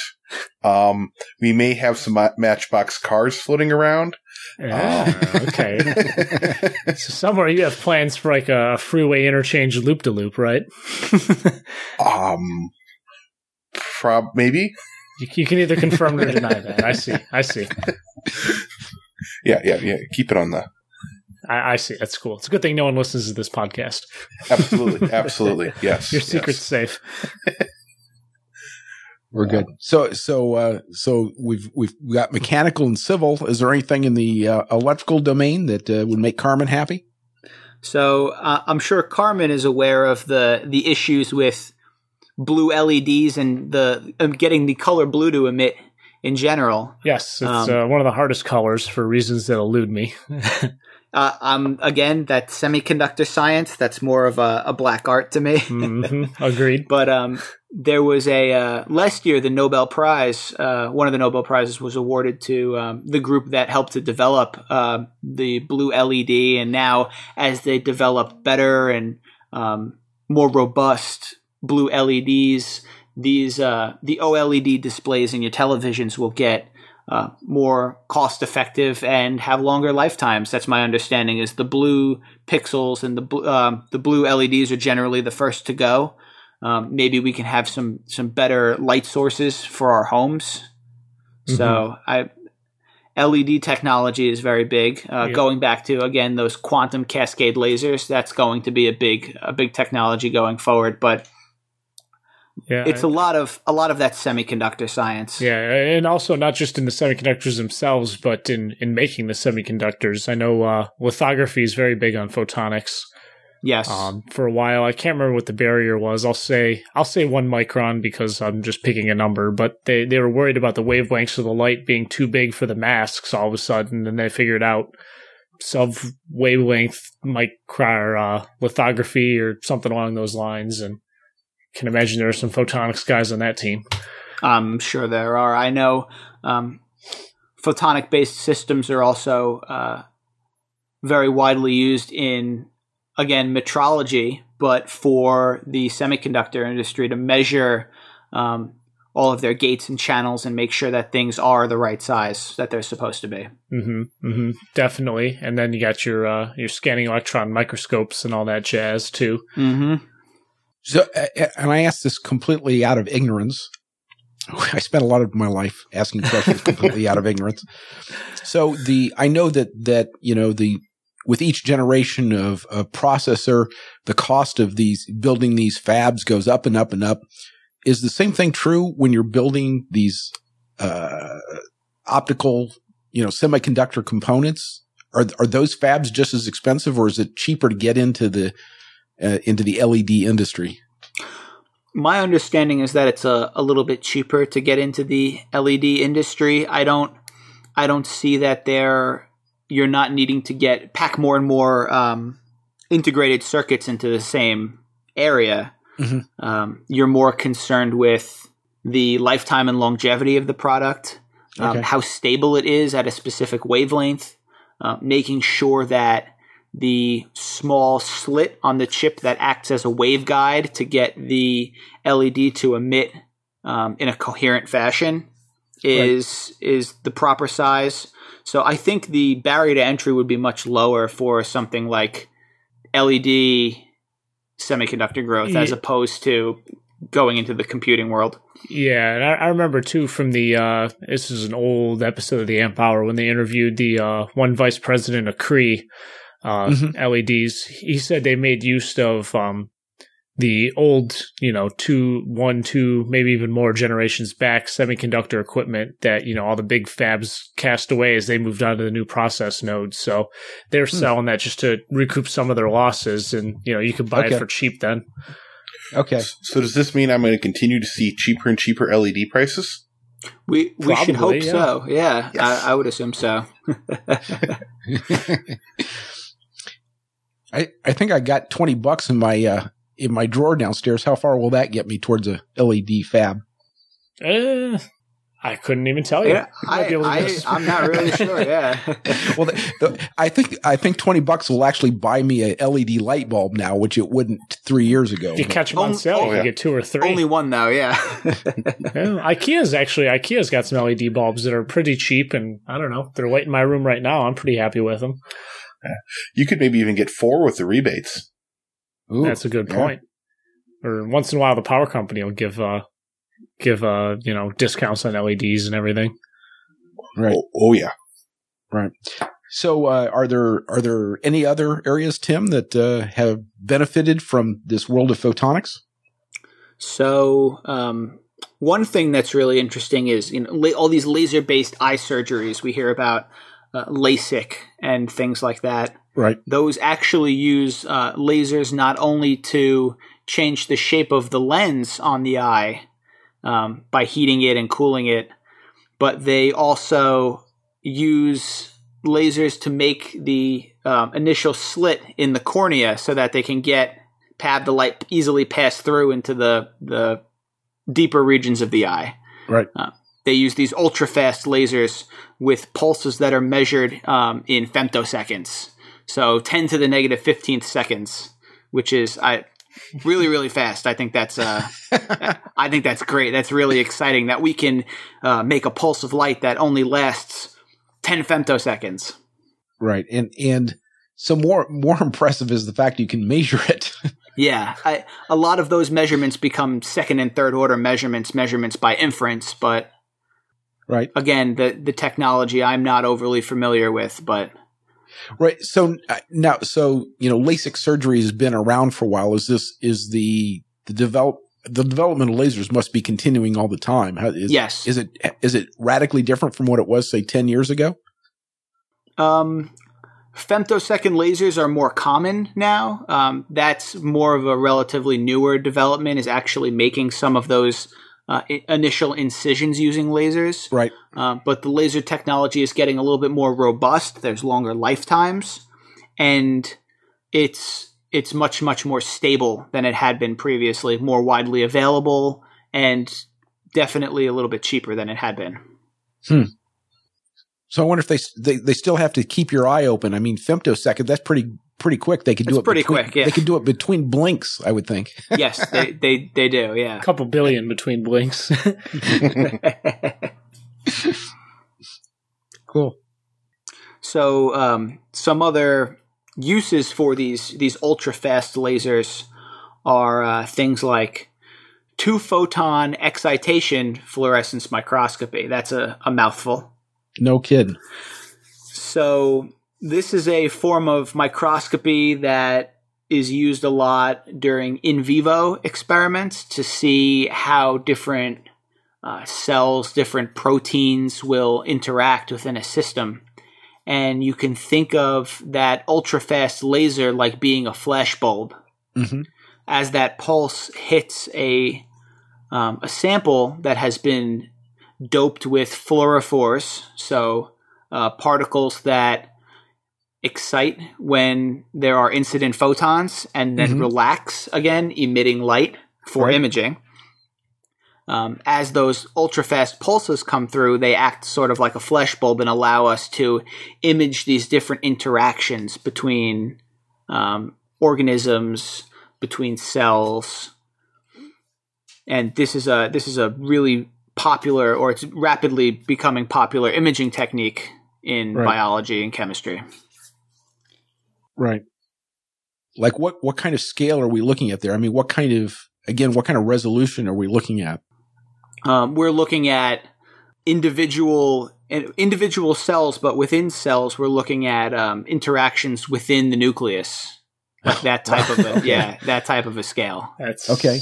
Um, we may have some Matchbox cars floating around. Yeah, okay. so somewhere you have plans for like a freeway interchange loop to loop, right? um, prob maybe. you, you can either confirm or deny that. I see. I see. Yeah, yeah, yeah. Keep it on the. I, I see. That's cool. It's a good thing no one listens to this podcast. Absolutely, absolutely. Yes. Your yes. secret's safe. We're good. So, so, uh, so we've, we've got mechanical and civil. Is there anything in the uh, electrical domain that uh, would make Carmen happy? So uh, I'm sure Carmen is aware of the the issues with blue LEDs and the um, getting the color blue to emit in general. Yes, it's Um, uh, one of the hardest colors for reasons that elude me. Uh, um, again, that semiconductor science that's more of a, a black art to me. hmm Agreed. But um, there was a uh, last year the Nobel Prize. Uh, one of the Nobel prizes was awarded to um, the group that helped to develop uh, the blue LED, and now as they develop better and um, more robust blue LEDs, these uh, the OLED displays in your televisions will get uh, more cost effective and have longer lifetimes. That's my understanding. Is the blue pixels and the um, the blue LEDs are generally the first to go. Um, maybe we can have some some better light sources for our homes. Mm-hmm. So I LED technology is very big. Uh, yep. Going back to again those quantum cascade lasers, that's going to be a big a big technology going forward. But yeah, it's I, a lot of a lot of that semiconductor science. Yeah, and also not just in the semiconductors themselves, but in in making the semiconductors. I know uh, lithography is very big on photonics. Yes. Um, for a while, I can't remember what the barrier was. I'll say I'll say one micron because I'm just picking a number. But they they were worried about the wavelengths of the light being too big for the masks all of a sudden, and they figured out sub wavelength micro uh, lithography or something along those lines. And can imagine there are some photonics guys on that team. I'm sure there are. I know um, photonic based systems are also uh, very widely used in again metrology, but for the semiconductor industry to measure um, all of their gates and channels and make sure that things are the right size that they're supposed to be. Mm-hmm, mm-hmm, definitely. And then you got your uh, your scanning electron microscopes and all that jazz too. Mm-hmm. So, and I ask this completely out of ignorance. I spent a lot of my life asking questions completely out of ignorance. So the I know that that you know the with each generation of, of processor, the cost of these building these fabs goes up and up and up. Is the same thing true when you're building these uh, optical, you know, semiconductor components? Are are those fabs just as expensive, or is it cheaper to get into the uh, into the LED industry? My understanding is that it's a, a little bit cheaper to get into the LED industry. I don't I don't see that they're you're not needing to get pack more and more um, integrated circuits into the same area. Mm-hmm. Um, you're more concerned with the lifetime and longevity of the product, um, okay. how stable it is at a specific wavelength, uh, making sure that the small slit on the chip that acts as a waveguide to get the LED to emit um, in a coherent fashion is right. is the proper size. So I think the barrier to entry would be much lower for something like LED semiconductor growth yeah. as opposed to going into the computing world. Yeah, and I, I remember too from the uh, this is an old episode of the Amp Hour when they interviewed the uh, one vice president of Cree uh, mm-hmm. LEDs. He said they made use of um, the old, you know, two, one, two, maybe even more generations back semiconductor equipment that, you know, all the big fabs cast away as they moved on to the new process nodes. So they're hmm. selling that just to recoup some of their losses. And, you know, you could buy okay. it for cheap then. Okay. So does this mean I'm going to continue to see cheaper and cheaper LED prices? We we Probably, should hope yeah. so. Yeah, yes. I, I would assume so. I, I think I got 20 bucks in my uh, in my drawer downstairs, how far will that get me towards a LED fab? Uh, I couldn't even tell you. Yeah, I, am not really sure. Yeah. well, the, the, I think I think twenty bucks will actually buy me a LED light bulb now, which it wouldn't three years ago. If you catch them on sale, oh, you get two or three. Only one though. Yeah. yeah. IKEA's actually IKEA's got some LED bulbs that are pretty cheap, and I don't know, they're light in my room right now. I'm pretty happy with them. You could maybe even get four with the rebates. Ooh, That's a good point. Yeah. Or once in a while, the power company will give uh, give uh, you know discounts on LEDs and everything. Right. Oh, oh yeah. Right. So, uh, are there are there any other areas, Tim, that uh, have benefited from this world of photonics? So, um, one thing that's really interesting is you know la- all these laser based eye surgeries we hear about, uh, LASIK and things like that. Right. Those actually use uh, lasers not only to change the shape of the lens on the eye um, by heating it and cooling it, but they also use lasers to make the um, initial slit in the cornea so that they can get have the light easily pass through into the the deeper regions of the eye. Right. Uh, they use these ultra fast lasers with pulses that are measured um, in femtoseconds. So 10 to the negative 15th seconds, which is I really, really fast. I think that's uh, I think that's great. That's really exciting that we can uh, make a pulse of light that only lasts ten femtoseconds. Right, and and so more more impressive is the fact you can measure it. yeah, I, a lot of those measurements become second and third order measurements, measurements by inference, but right again, the the technology I'm not overly familiar with, but Right. So uh, now, so you know, LASIK surgery has been around for a while. Is this is the the develop the development of lasers must be continuing all the time? How, is, yes. Is it is it radically different from what it was say ten years ago? Um, femtosecond lasers are more common now. Um, that's more of a relatively newer development. Is actually making some of those uh, initial incisions using lasers. Right. Uh, but the laser technology is getting a little bit more robust. There's longer lifetimes, and it's it's much much more stable than it had been previously. More widely available, and definitely a little bit cheaper than it had been. Hmm. So I wonder if they, they they still have to keep your eye open. I mean, femtosecond that's pretty pretty quick. They could do it's it pretty between, quick. Yeah, they could do it between blinks. I would think. yes, they, they they do. Yeah, a couple billion between blinks. cool. So um, some other uses for these these ultra fast lasers are uh, things like two photon excitation fluorescence microscopy. That's a, a mouthful. No kidding. So this is a form of microscopy that is used a lot during in vivo experiments to see how different uh, cells, different proteins will interact within a system. And you can think of that ultra fast laser like being a flash bulb. Mm-hmm. As that pulse hits a um, a sample that has been doped with fluorophores, so uh, particles that excite when there are incident photons and then mm-hmm. relax again, emitting light for right. imaging. Um, as those ultra fast pulses come through, they act sort of like a flash bulb and allow us to image these different interactions between um, organisms, between cells. And this is a this is a really popular, or it's rapidly becoming popular imaging technique in right. biology and chemistry. Right. Like what what kind of scale are we looking at there? I mean, what kind of again, what kind of resolution are we looking at? Um, we're looking at individual individual cells, but within cells, we're looking at um, interactions within the nucleus, like that type of a yeah, that type of a scale. That's okay.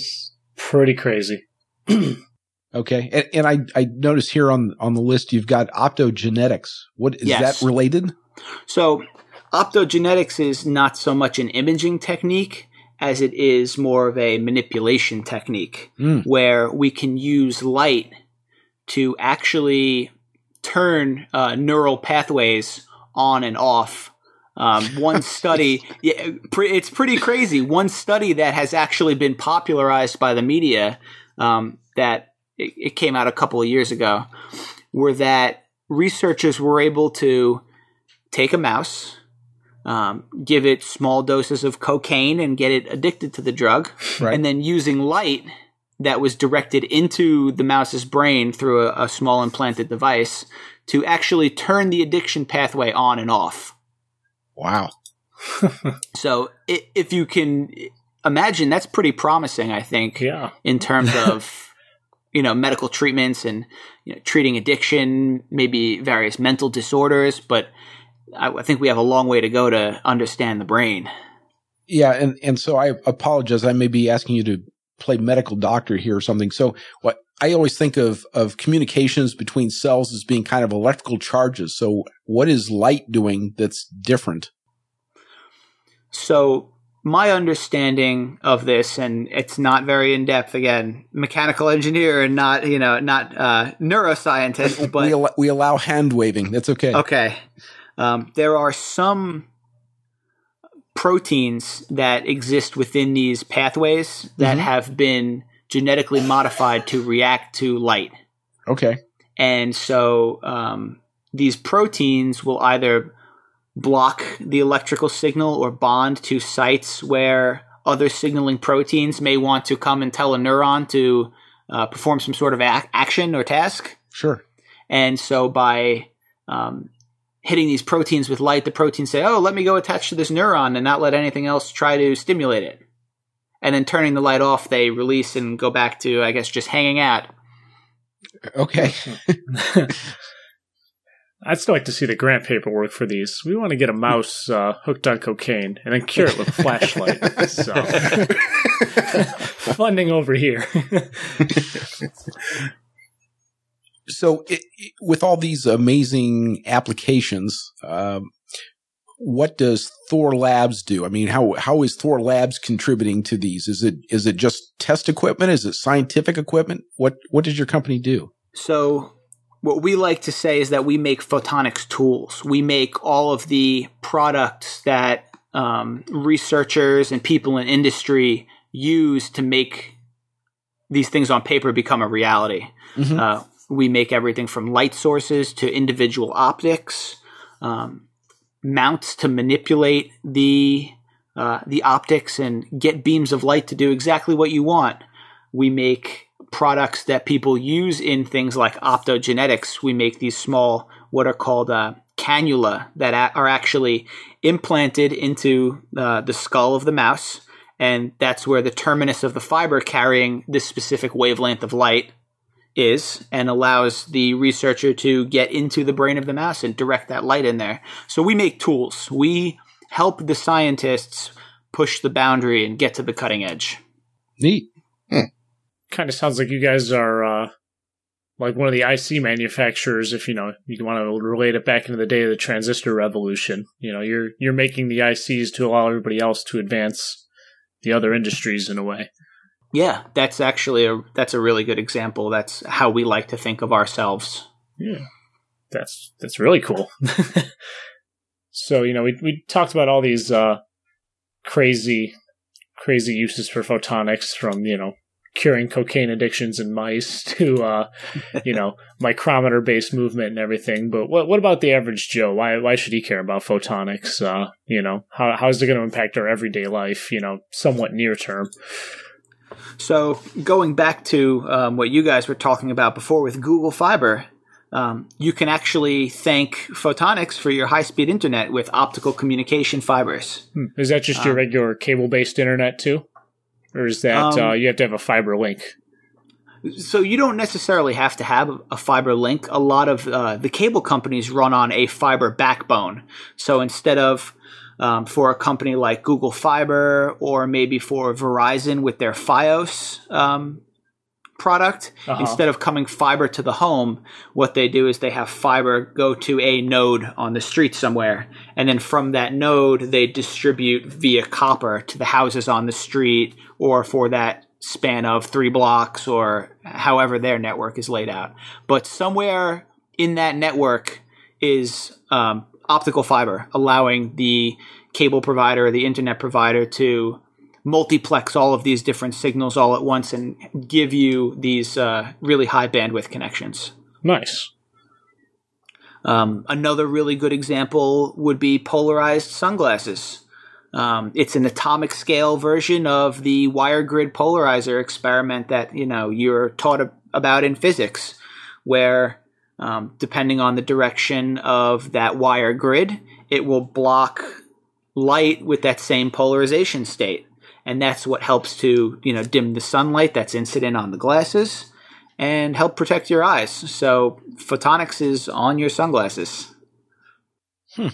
Pretty crazy. okay, and, and I I notice here on on the list you've got optogenetics. What is yes. that related? So, optogenetics is not so much an imaging technique as it is more of a manipulation technique mm. where we can use light to actually turn uh, neural pathways on and off. Um, one study, yeah, it's pretty crazy. One study that has actually been popularized by the media um, that it, it came out a couple of years ago, were that researchers were able to take a mouse, um, give it small doses of cocaine and get it addicted to the drug, right. and then using light that was directed into the mouse's brain through a, a, small implanted device to actually turn the addiction pathway on and off. Wow. so if you can imagine, that's pretty promising, I think, yeah. in terms of, you know, medical treatments and you know, treating addiction, maybe various mental disorders, but I, I think we have a long way to go to understand the brain. Yeah, and and so I apologize. I may be asking you to play medical doctor here or something. So what I always think of of communications between cells as being kind of electrical charges. So what is light doing that's different? So my understanding of this, and it's not very in depth. Again, mechanical engineer and not you know not uh, neuroscientist, but we, al- we allow hand waving. That's okay. Okay. Um, there are some proteins that exist within these pathways that mm-hmm. have been genetically modified to react to light. Okay. And so um, these proteins will either block the electrical signal or bond to sites where other signaling proteins may want to come and tell a neuron to uh, perform some sort of ac- action or task. Sure. And so by um, hitting these proteins with light, the proteins say, "Oh, let me go attach to this neuron and not let anything else try to stimulate it." And then turning the light off, they release and go back to, I guess, just hanging out. Okay. I'd still like to see the grant paperwork for these. We want to get a mouse uh, hooked on cocaine and then cure it with a flashlight. so, funding over here. So, it, it, with all these amazing applications, um, what does Thorlabs do? I mean, how how is Thorlabs contributing to these? Is it is it just test equipment? Is it scientific equipment? What what does your company do? So what we like to say is that we make photonics tools. We make all of the products that um, researchers and people in industry use to make these things on paper become a reality. Mm-hmm. Uh, we make everything from light sources to individual optics. Um, mounts to manipulate the uh, the optics and get beams of light to do exactly what you want. We make products that people use in things like optogenetics. We make these small, what are called uh, cannula that a- are actually implanted into uh, the skull of the mouse. And that's where the terminus of the fiber carrying this specific wavelength of light is and allows the researcher to get into the brain of the mouse and direct that light in there. So we make tools. We help the scientists push the boundary and get to the cutting edge. Neat. Hmm. Kind of sounds like you guys are uh, like one of the IC manufacturers. If you know you want to relate it back into the day of the transistor revolution, you know you're you're making the ICs to allow everybody else to advance the other industries in a way. Yeah, that's actually a that's a really good example. That's how we like to think of ourselves. Yeah. That's that's really cool. so, you know, we we talked about all these uh crazy crazy uses for photonics from, you know, curing cocaine addictions in mice to uh you know, micrometer based movement and everything. But what what about the average Joe? Why why should he care about photonics? Uh, you know, how how is it going to impact our everyday life, you know, somewhat near term? So going back to um, what you guys were talking about before with Google Fiber, um, you can actually thank photonics for your high-speed internet with optical communication fibers. Hmm. Is that just your um, regular cable-based internet too, or is that um, uh, you have to have a fiber link? So you don't necessarily have to have a fiber link. A lot of uh, the cable companies run on a fiber backbone. So instead of um, for a company like Google Fiber or maybe for Verizon with their Fios um, product. Uh-huh. Instead of coming fiber to the home, what they do is they have fiber go to a node on the street somewhere. And then from that node, they distribute via copper to the houses on the street or for that span of three blocks or however their network is laid out. But somewhere in that network is um, optical fiber, allowing the cable provider or the internet provider to multiplex all of these different signals all at once and give you these uh, really high bandwidth connections. Nice. Um, another really good example would be polarized sunglasses. Um, it's an atomic scale version of the wire grid polarizer experiment that you know you're taught about in physics, where um, depending on the direction of that wire grid, it will block light with that same polarization state. And that's what helps to, you know, dim the sunlight that's incident on the glasses and help protect your eyes. So photonics is on your sunglasses. Hmm.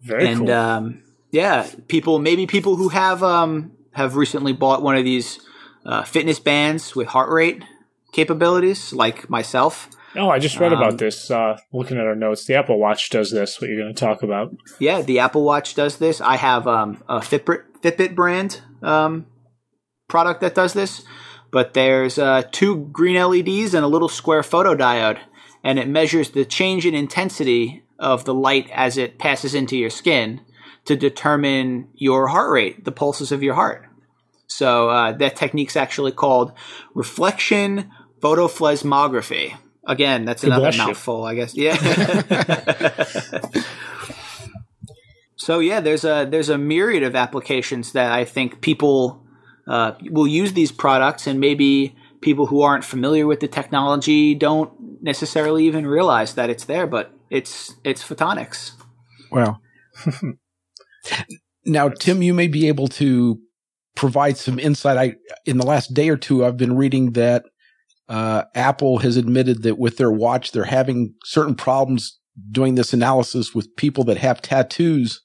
Very and, cool. um, yeah, people, maybe people who have, um, have recently bought one of these, uh, fitness bands with heart rate capabilities, like myself. Oh, I just read um, about this. Uh, looking at our notes, the Apple Watch does this. What you're going to talk about? Yeah, the Apple Watch does this. I have um, a Fitbit, Fitbit brand um, product that does this, but there's uh, two green LEDs and a little square photodiode, and it measures the change in intensity of the light as it passes into your skin to determine your heart rate, the pulses of your heart. So uh, that technique's actually called reflection photoplethysmography. Again, that's another mouthful, you. I guess. Yeah. So yeah, there's a there's a myriad of applications that I think people uh, will use these products, and maybe people who aren't familiar with the technology don't necessarily even realize that it's there. But it's it's photonics. Well, now Tim, you may be able to provide some insight. I in the last day or two, I've been reading that uh, Apple has admitted that with their watch, they're having certain problems doing this analysis with people that have tattoos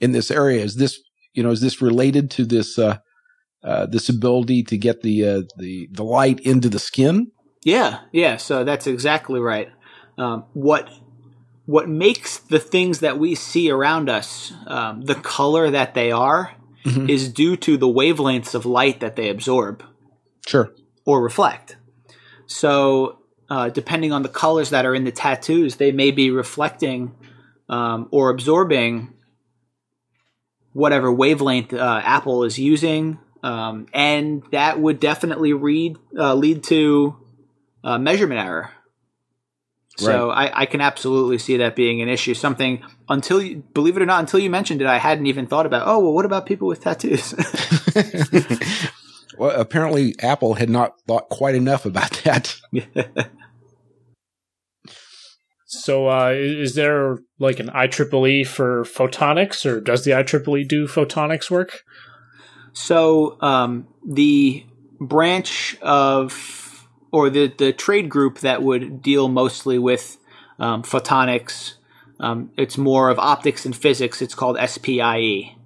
in this area. Is this, you know, is this related to this, uh, uh, this ability to get the, uh, the, the light into the skin? Yeah. Yeah. So that's exactly right. Um, what, what makes the things that we see around us, um, the color that they are mm-hmm. is due to the wavelengths of light that they absorb. Sure. Or reflect. So, uh, depending on the colors that are in the tattoos, they may be reflecting um, or absorbing whatever wavelength uh, Apple is using, um, and that would definitely read uh, lead to uh, measurement error. So right. I, I, can absolutely see that being an issue. Something until you believe it or not, until you mentioned it, I hadn't even thought about. Oh well, what about people with tattoos? well, apparently Apple had not thought quite enough about that. So, uh, is there like an IEEE for photonics, or does the IEEE do photonics work? So, um, the branch of, or the, the trade group that would deal mostly with um, photonics, um, it's more of optics and physics. It's called SPIE.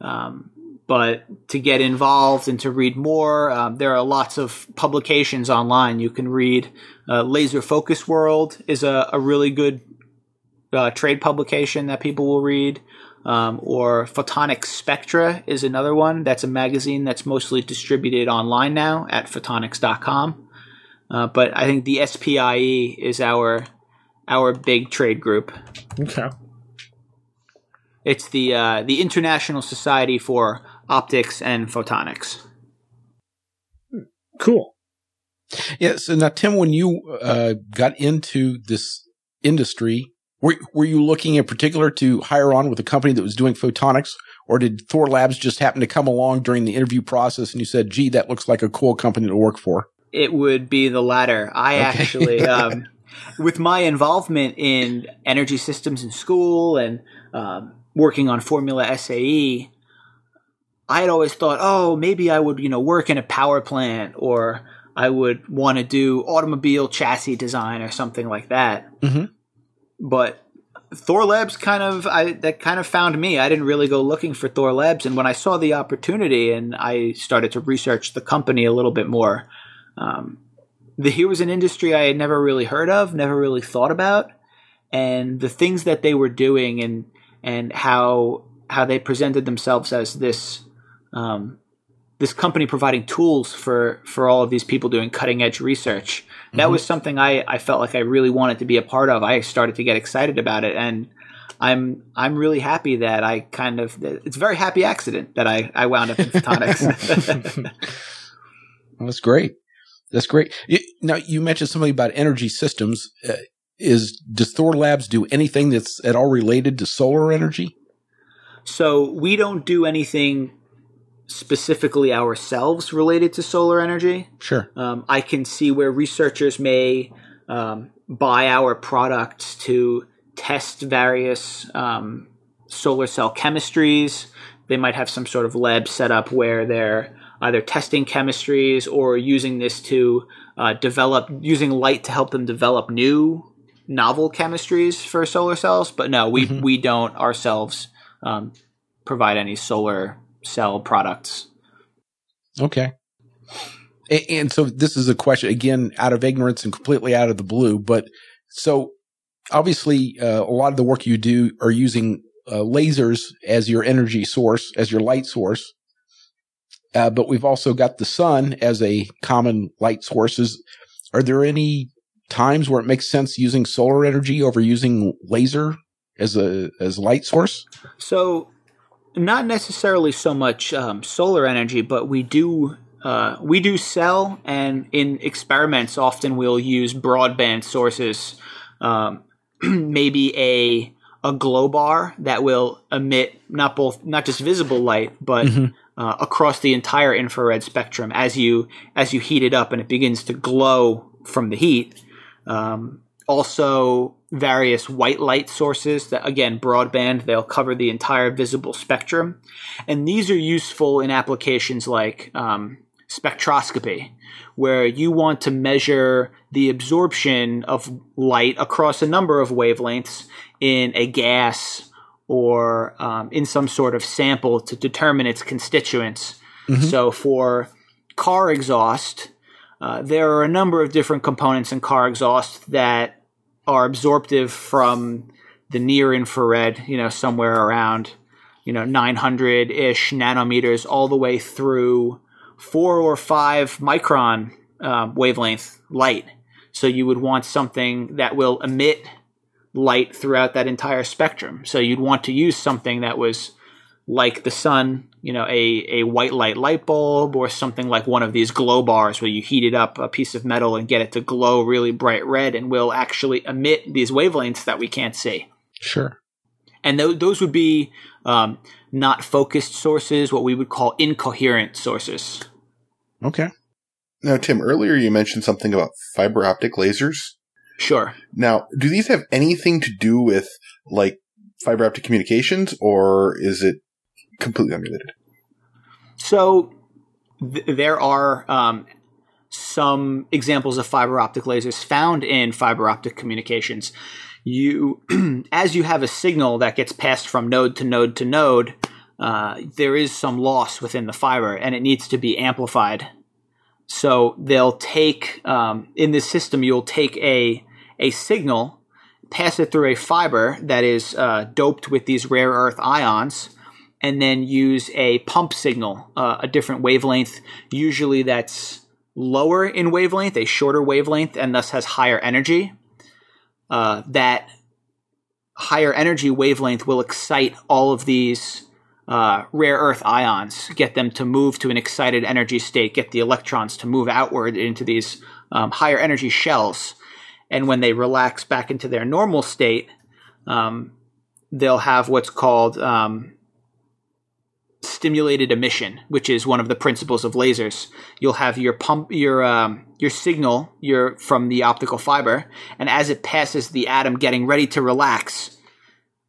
Um, but to get involved and to read more, um, there are lots of publications online. You can read uh, Laser Focus World is a, a really good uh, trade publication that people will read. Um, or Photonics Spectra is another one. That's a magazine that's mostly distributed online now at photonics.com. Uh, but I think the SPIE is our our big trade group. Okay. It's the uh, the International Society for Optics and Photonics. Cool. Yeah. So now, Tim, when you uh, got into this industry, were, were you looking in particular to hire on with a company that was doing photonics, or did Thorlabs just happen to come along during the interview process and you said, "Gee, that looks like a cool company to work for"? It would be the latter. I okay. actually, um, with my involvement in energy systems in school and um, working on Formula SAE, I had always thought, oh, maybe I would, you know, work in a power plant or I would want to do automobile chassis design or something like that. Mm-hmm. But Thorlabs kind of I that kind of found me. I didn't really go looking for Thorlabs, and when I saw the opportunity and I started to research the company a little bit more, um, the, here was an industry I had never really heard of, never really thought about, and the things that they were doing and and how how they presented themselves as this um, this company providing tools for for all of these people doing cutting edge research. That mm-hmm. was something I, I felt like I really wanted to be a part of. I started to get excited about it, and I'm I'm really happy that I kind of it's a very happy accident that I I wound up in photonics. well, that's great. That's great. Now you mentioned something about energy systems. Uh, is does Thorlabs do anything that's at all related to solar energy? So we don't do anything specifically ourselves related to solar energy. Sure. Um, I can see where researchers may um, buy our products to test various um, solar cell chemistries. They might have some sort of lab set up where they're either testing chemistries or using this to uh, develop, using light to help them develop new novel chemistries for solar cells. But no, we, mm-hmm. we don't ourselves um, provide any solar sell products. Okay. And, and so this is a question again out of ignorance and completely out of the blue, but so obviously uh, a lot of the work you do are using uh, lasers as your energy source, as your light source. Uh, but we've also got the sun as a common light sources. Are there any times where it makes sense using solar energy over using laser as a as light source? So not necessarily so much um, solar energy, but we do uh, we do sell, and in experiments, often we'll use broadband sources, um, maybe a a glow bar that will emit not both not just visible light, but uh, across the entire infrared spectrum as you as you heat it up and it begins to glow from the heat. Um, also, various white light sources that again broadband they'll cover the entire visible spectrum, and these are useful in applications like um, spectroscopy, where you want to measure the absorption of light across a number of wavelengths in a gas or um, in some sort of sample to determine its constituents. So for car exhaust, uh, there are a number of different components in car exhaust that are absorptive from the near infrared, you know, somewhere around, you know, 900 ish nanometers all the way through four or five micron um, wavelength light. So you would want something that will emit light throughout that entire spectrum. So you'd want to use something that was like the sun, you know, a, a white light light bulb or something like one of these glow bars where you heat it up a piece of metal and get it to glow really bright red and will actually emit these wavelengths that we can't see. Sure. And th- those would be um, not focused sources, what we would call incoherent sources. Okay. Now, Tim, earlier you mentioned something about fiber optic lasers. Sure. Now, do these have anything to do with like fiber optic communications, or is it completely unrelated? So th- there are um, some examples of fiber optic lasers found in fiber optic communications. You, as you have a signal that gets passed from node to node to node, uh, there is some loss within the fiber, and it needs to be amplified. So they'll take um, in this system, you'll take a a signal, pass it through a fiber that is uh, doped with these rare earth ions, and then use a pump signal, uh, a different wavelength, usually that's lower in wavelength, a shorter wavelength, and thus has higher energy. Uh, that higher energy wavelength will excite all of these uh, rare earth ions, get them to move to an excited energy state, get the electrons to move outward into these um, higher energy shells. And when they relax back into their normal state, um, they'll have what's called um, stimulated emission, which is one of the principles of lasers. You'll have your pump, your um, your signal, your from the optical fiber, and as it passes the atom getting ready to relax,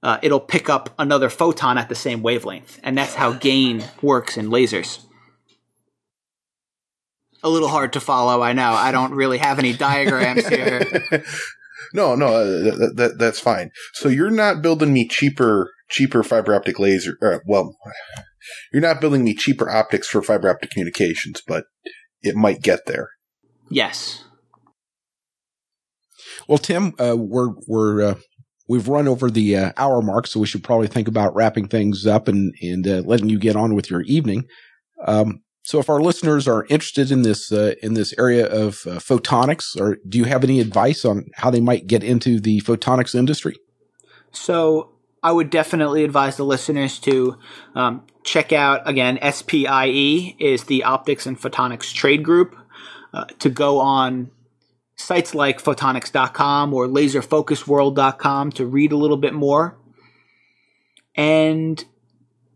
uh, it'll pick up another photon at the same wavelength, and that's how gain works in lasers. A little hard to follow, I know. I don't really have any diagrams here. no, no, uh, that, that, that's fine. So you're not building me cheaper, cheaper fiber optic laser. Uh, well, you're not building me cheaper optics for fiber optic communications, but it might get there. Yes. Well, Tim, uh, we're we're uh, we've run over the uh, hour mark, so we should probably think about wrapping things up and and uh, letting you get on with your evening. Um, so, if our listeners are interested in this uh, in this area of uh, photonics, or do you have any advice on how they might get into the photonics industry? So, I would definitely advise the listeners to um, check out again. SPIE is the Optics and Photonics Trade Group. Uh, to go on sites like photonics.com or laserfocusworld.com to read a little bit more. And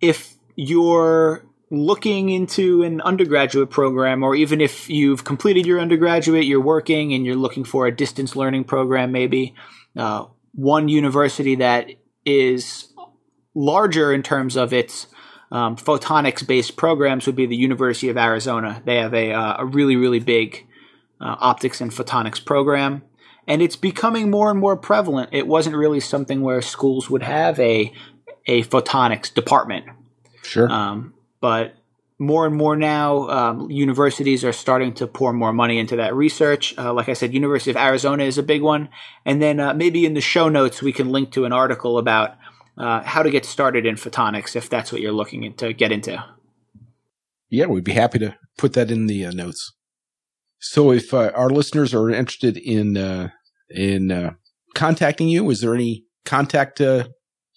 if you're looking into an undergraduate program, or even if you've completed your undergraduate, you're working and you're looking for a distance learning program, maybe uh, one university that is larger in terms of its um, photonics based programs would be the University of Arizona. They have a, uh, a really, really big uh, optics and photonics program. And it's becoming more and more prevalent. It wasn't really something where schools would have a, a photonics department. Sure. Um, but more and more now, um, universities are starting to pour more money into that research. Uh, like I said, University of Arizona is a big one. And then uh, maybe in the show notes, we can link to an article about uh, how to get started in photonics if that's what you're looking to get into. Yeah, we'd be happy to put that in the uh, notes. So, if uh, our listeners are interested in uh, in uh, contacting you, is there any contact uh,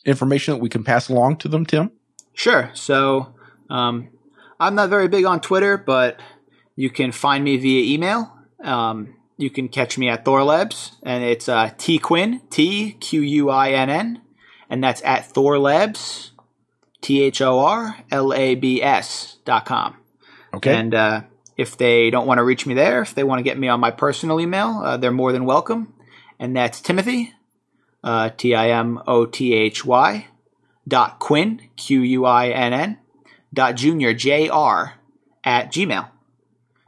information that we can pass along to them, Tim? Sure. So, um, I'm not very big on Twitter, but you can find me via email. Um, you can catch me at Thorlabs, and it's uh, T Quinn, T Q U I N N, and that's at Thorlabs, T H O R L A B S dot com. Okay. And uh, if they don't want to reach me there, if they want to get me on my personal email, uh, they're more than welcome. And that's Timothy, uh, T I M O T H Y, dot Quinn, Q U I N N, dot Junior, J R, at Gmail.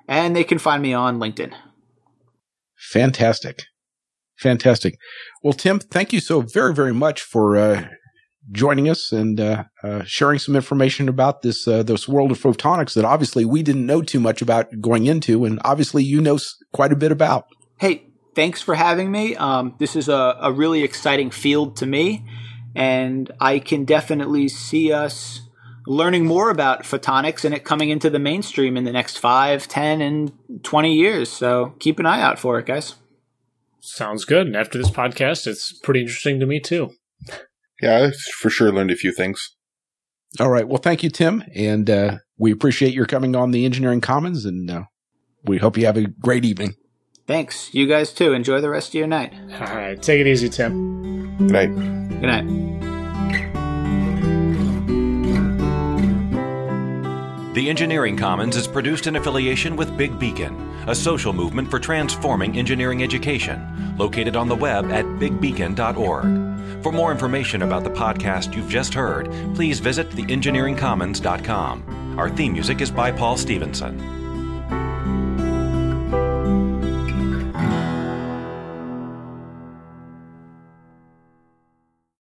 And they can find me on LinkedIn. Fantastic. Fantastic. Well, Tim, thank you so very, very much for uh, joining us and uh, uh, sharing some information about this uh, this world of photonics that obviously we didn't know too much about going into, and obviously you know quite a bit about. Hey, thanks for having me. Um, this is a, a really exciting field to me, and I can definitely see us learning more about photonics and it coming into the mainstream in the next 5, 10, and 20 years. So keep an eye out for it, guys. Sounds good. And after this podcast, it's pretty interesting to me too. Yeah, I for sure learned a few things. All right. Well, thank you, Tim. And uh, we appreciate your coming on the Engineering Commons. And uh, we hope you have a great evening. Thanks. You guys too. Enjoy the rest of your night. All right. Take it easy, Tim. Good night. Good night. The Engineering Commons is produced in affiliation with Big Beacon, a social movement for transforming engineering education, located on the web at bigbeacon.org. For more information about the podcast you've just heard, please visit theengineeringcommons.com. Our theme music is by Paul Stevenson.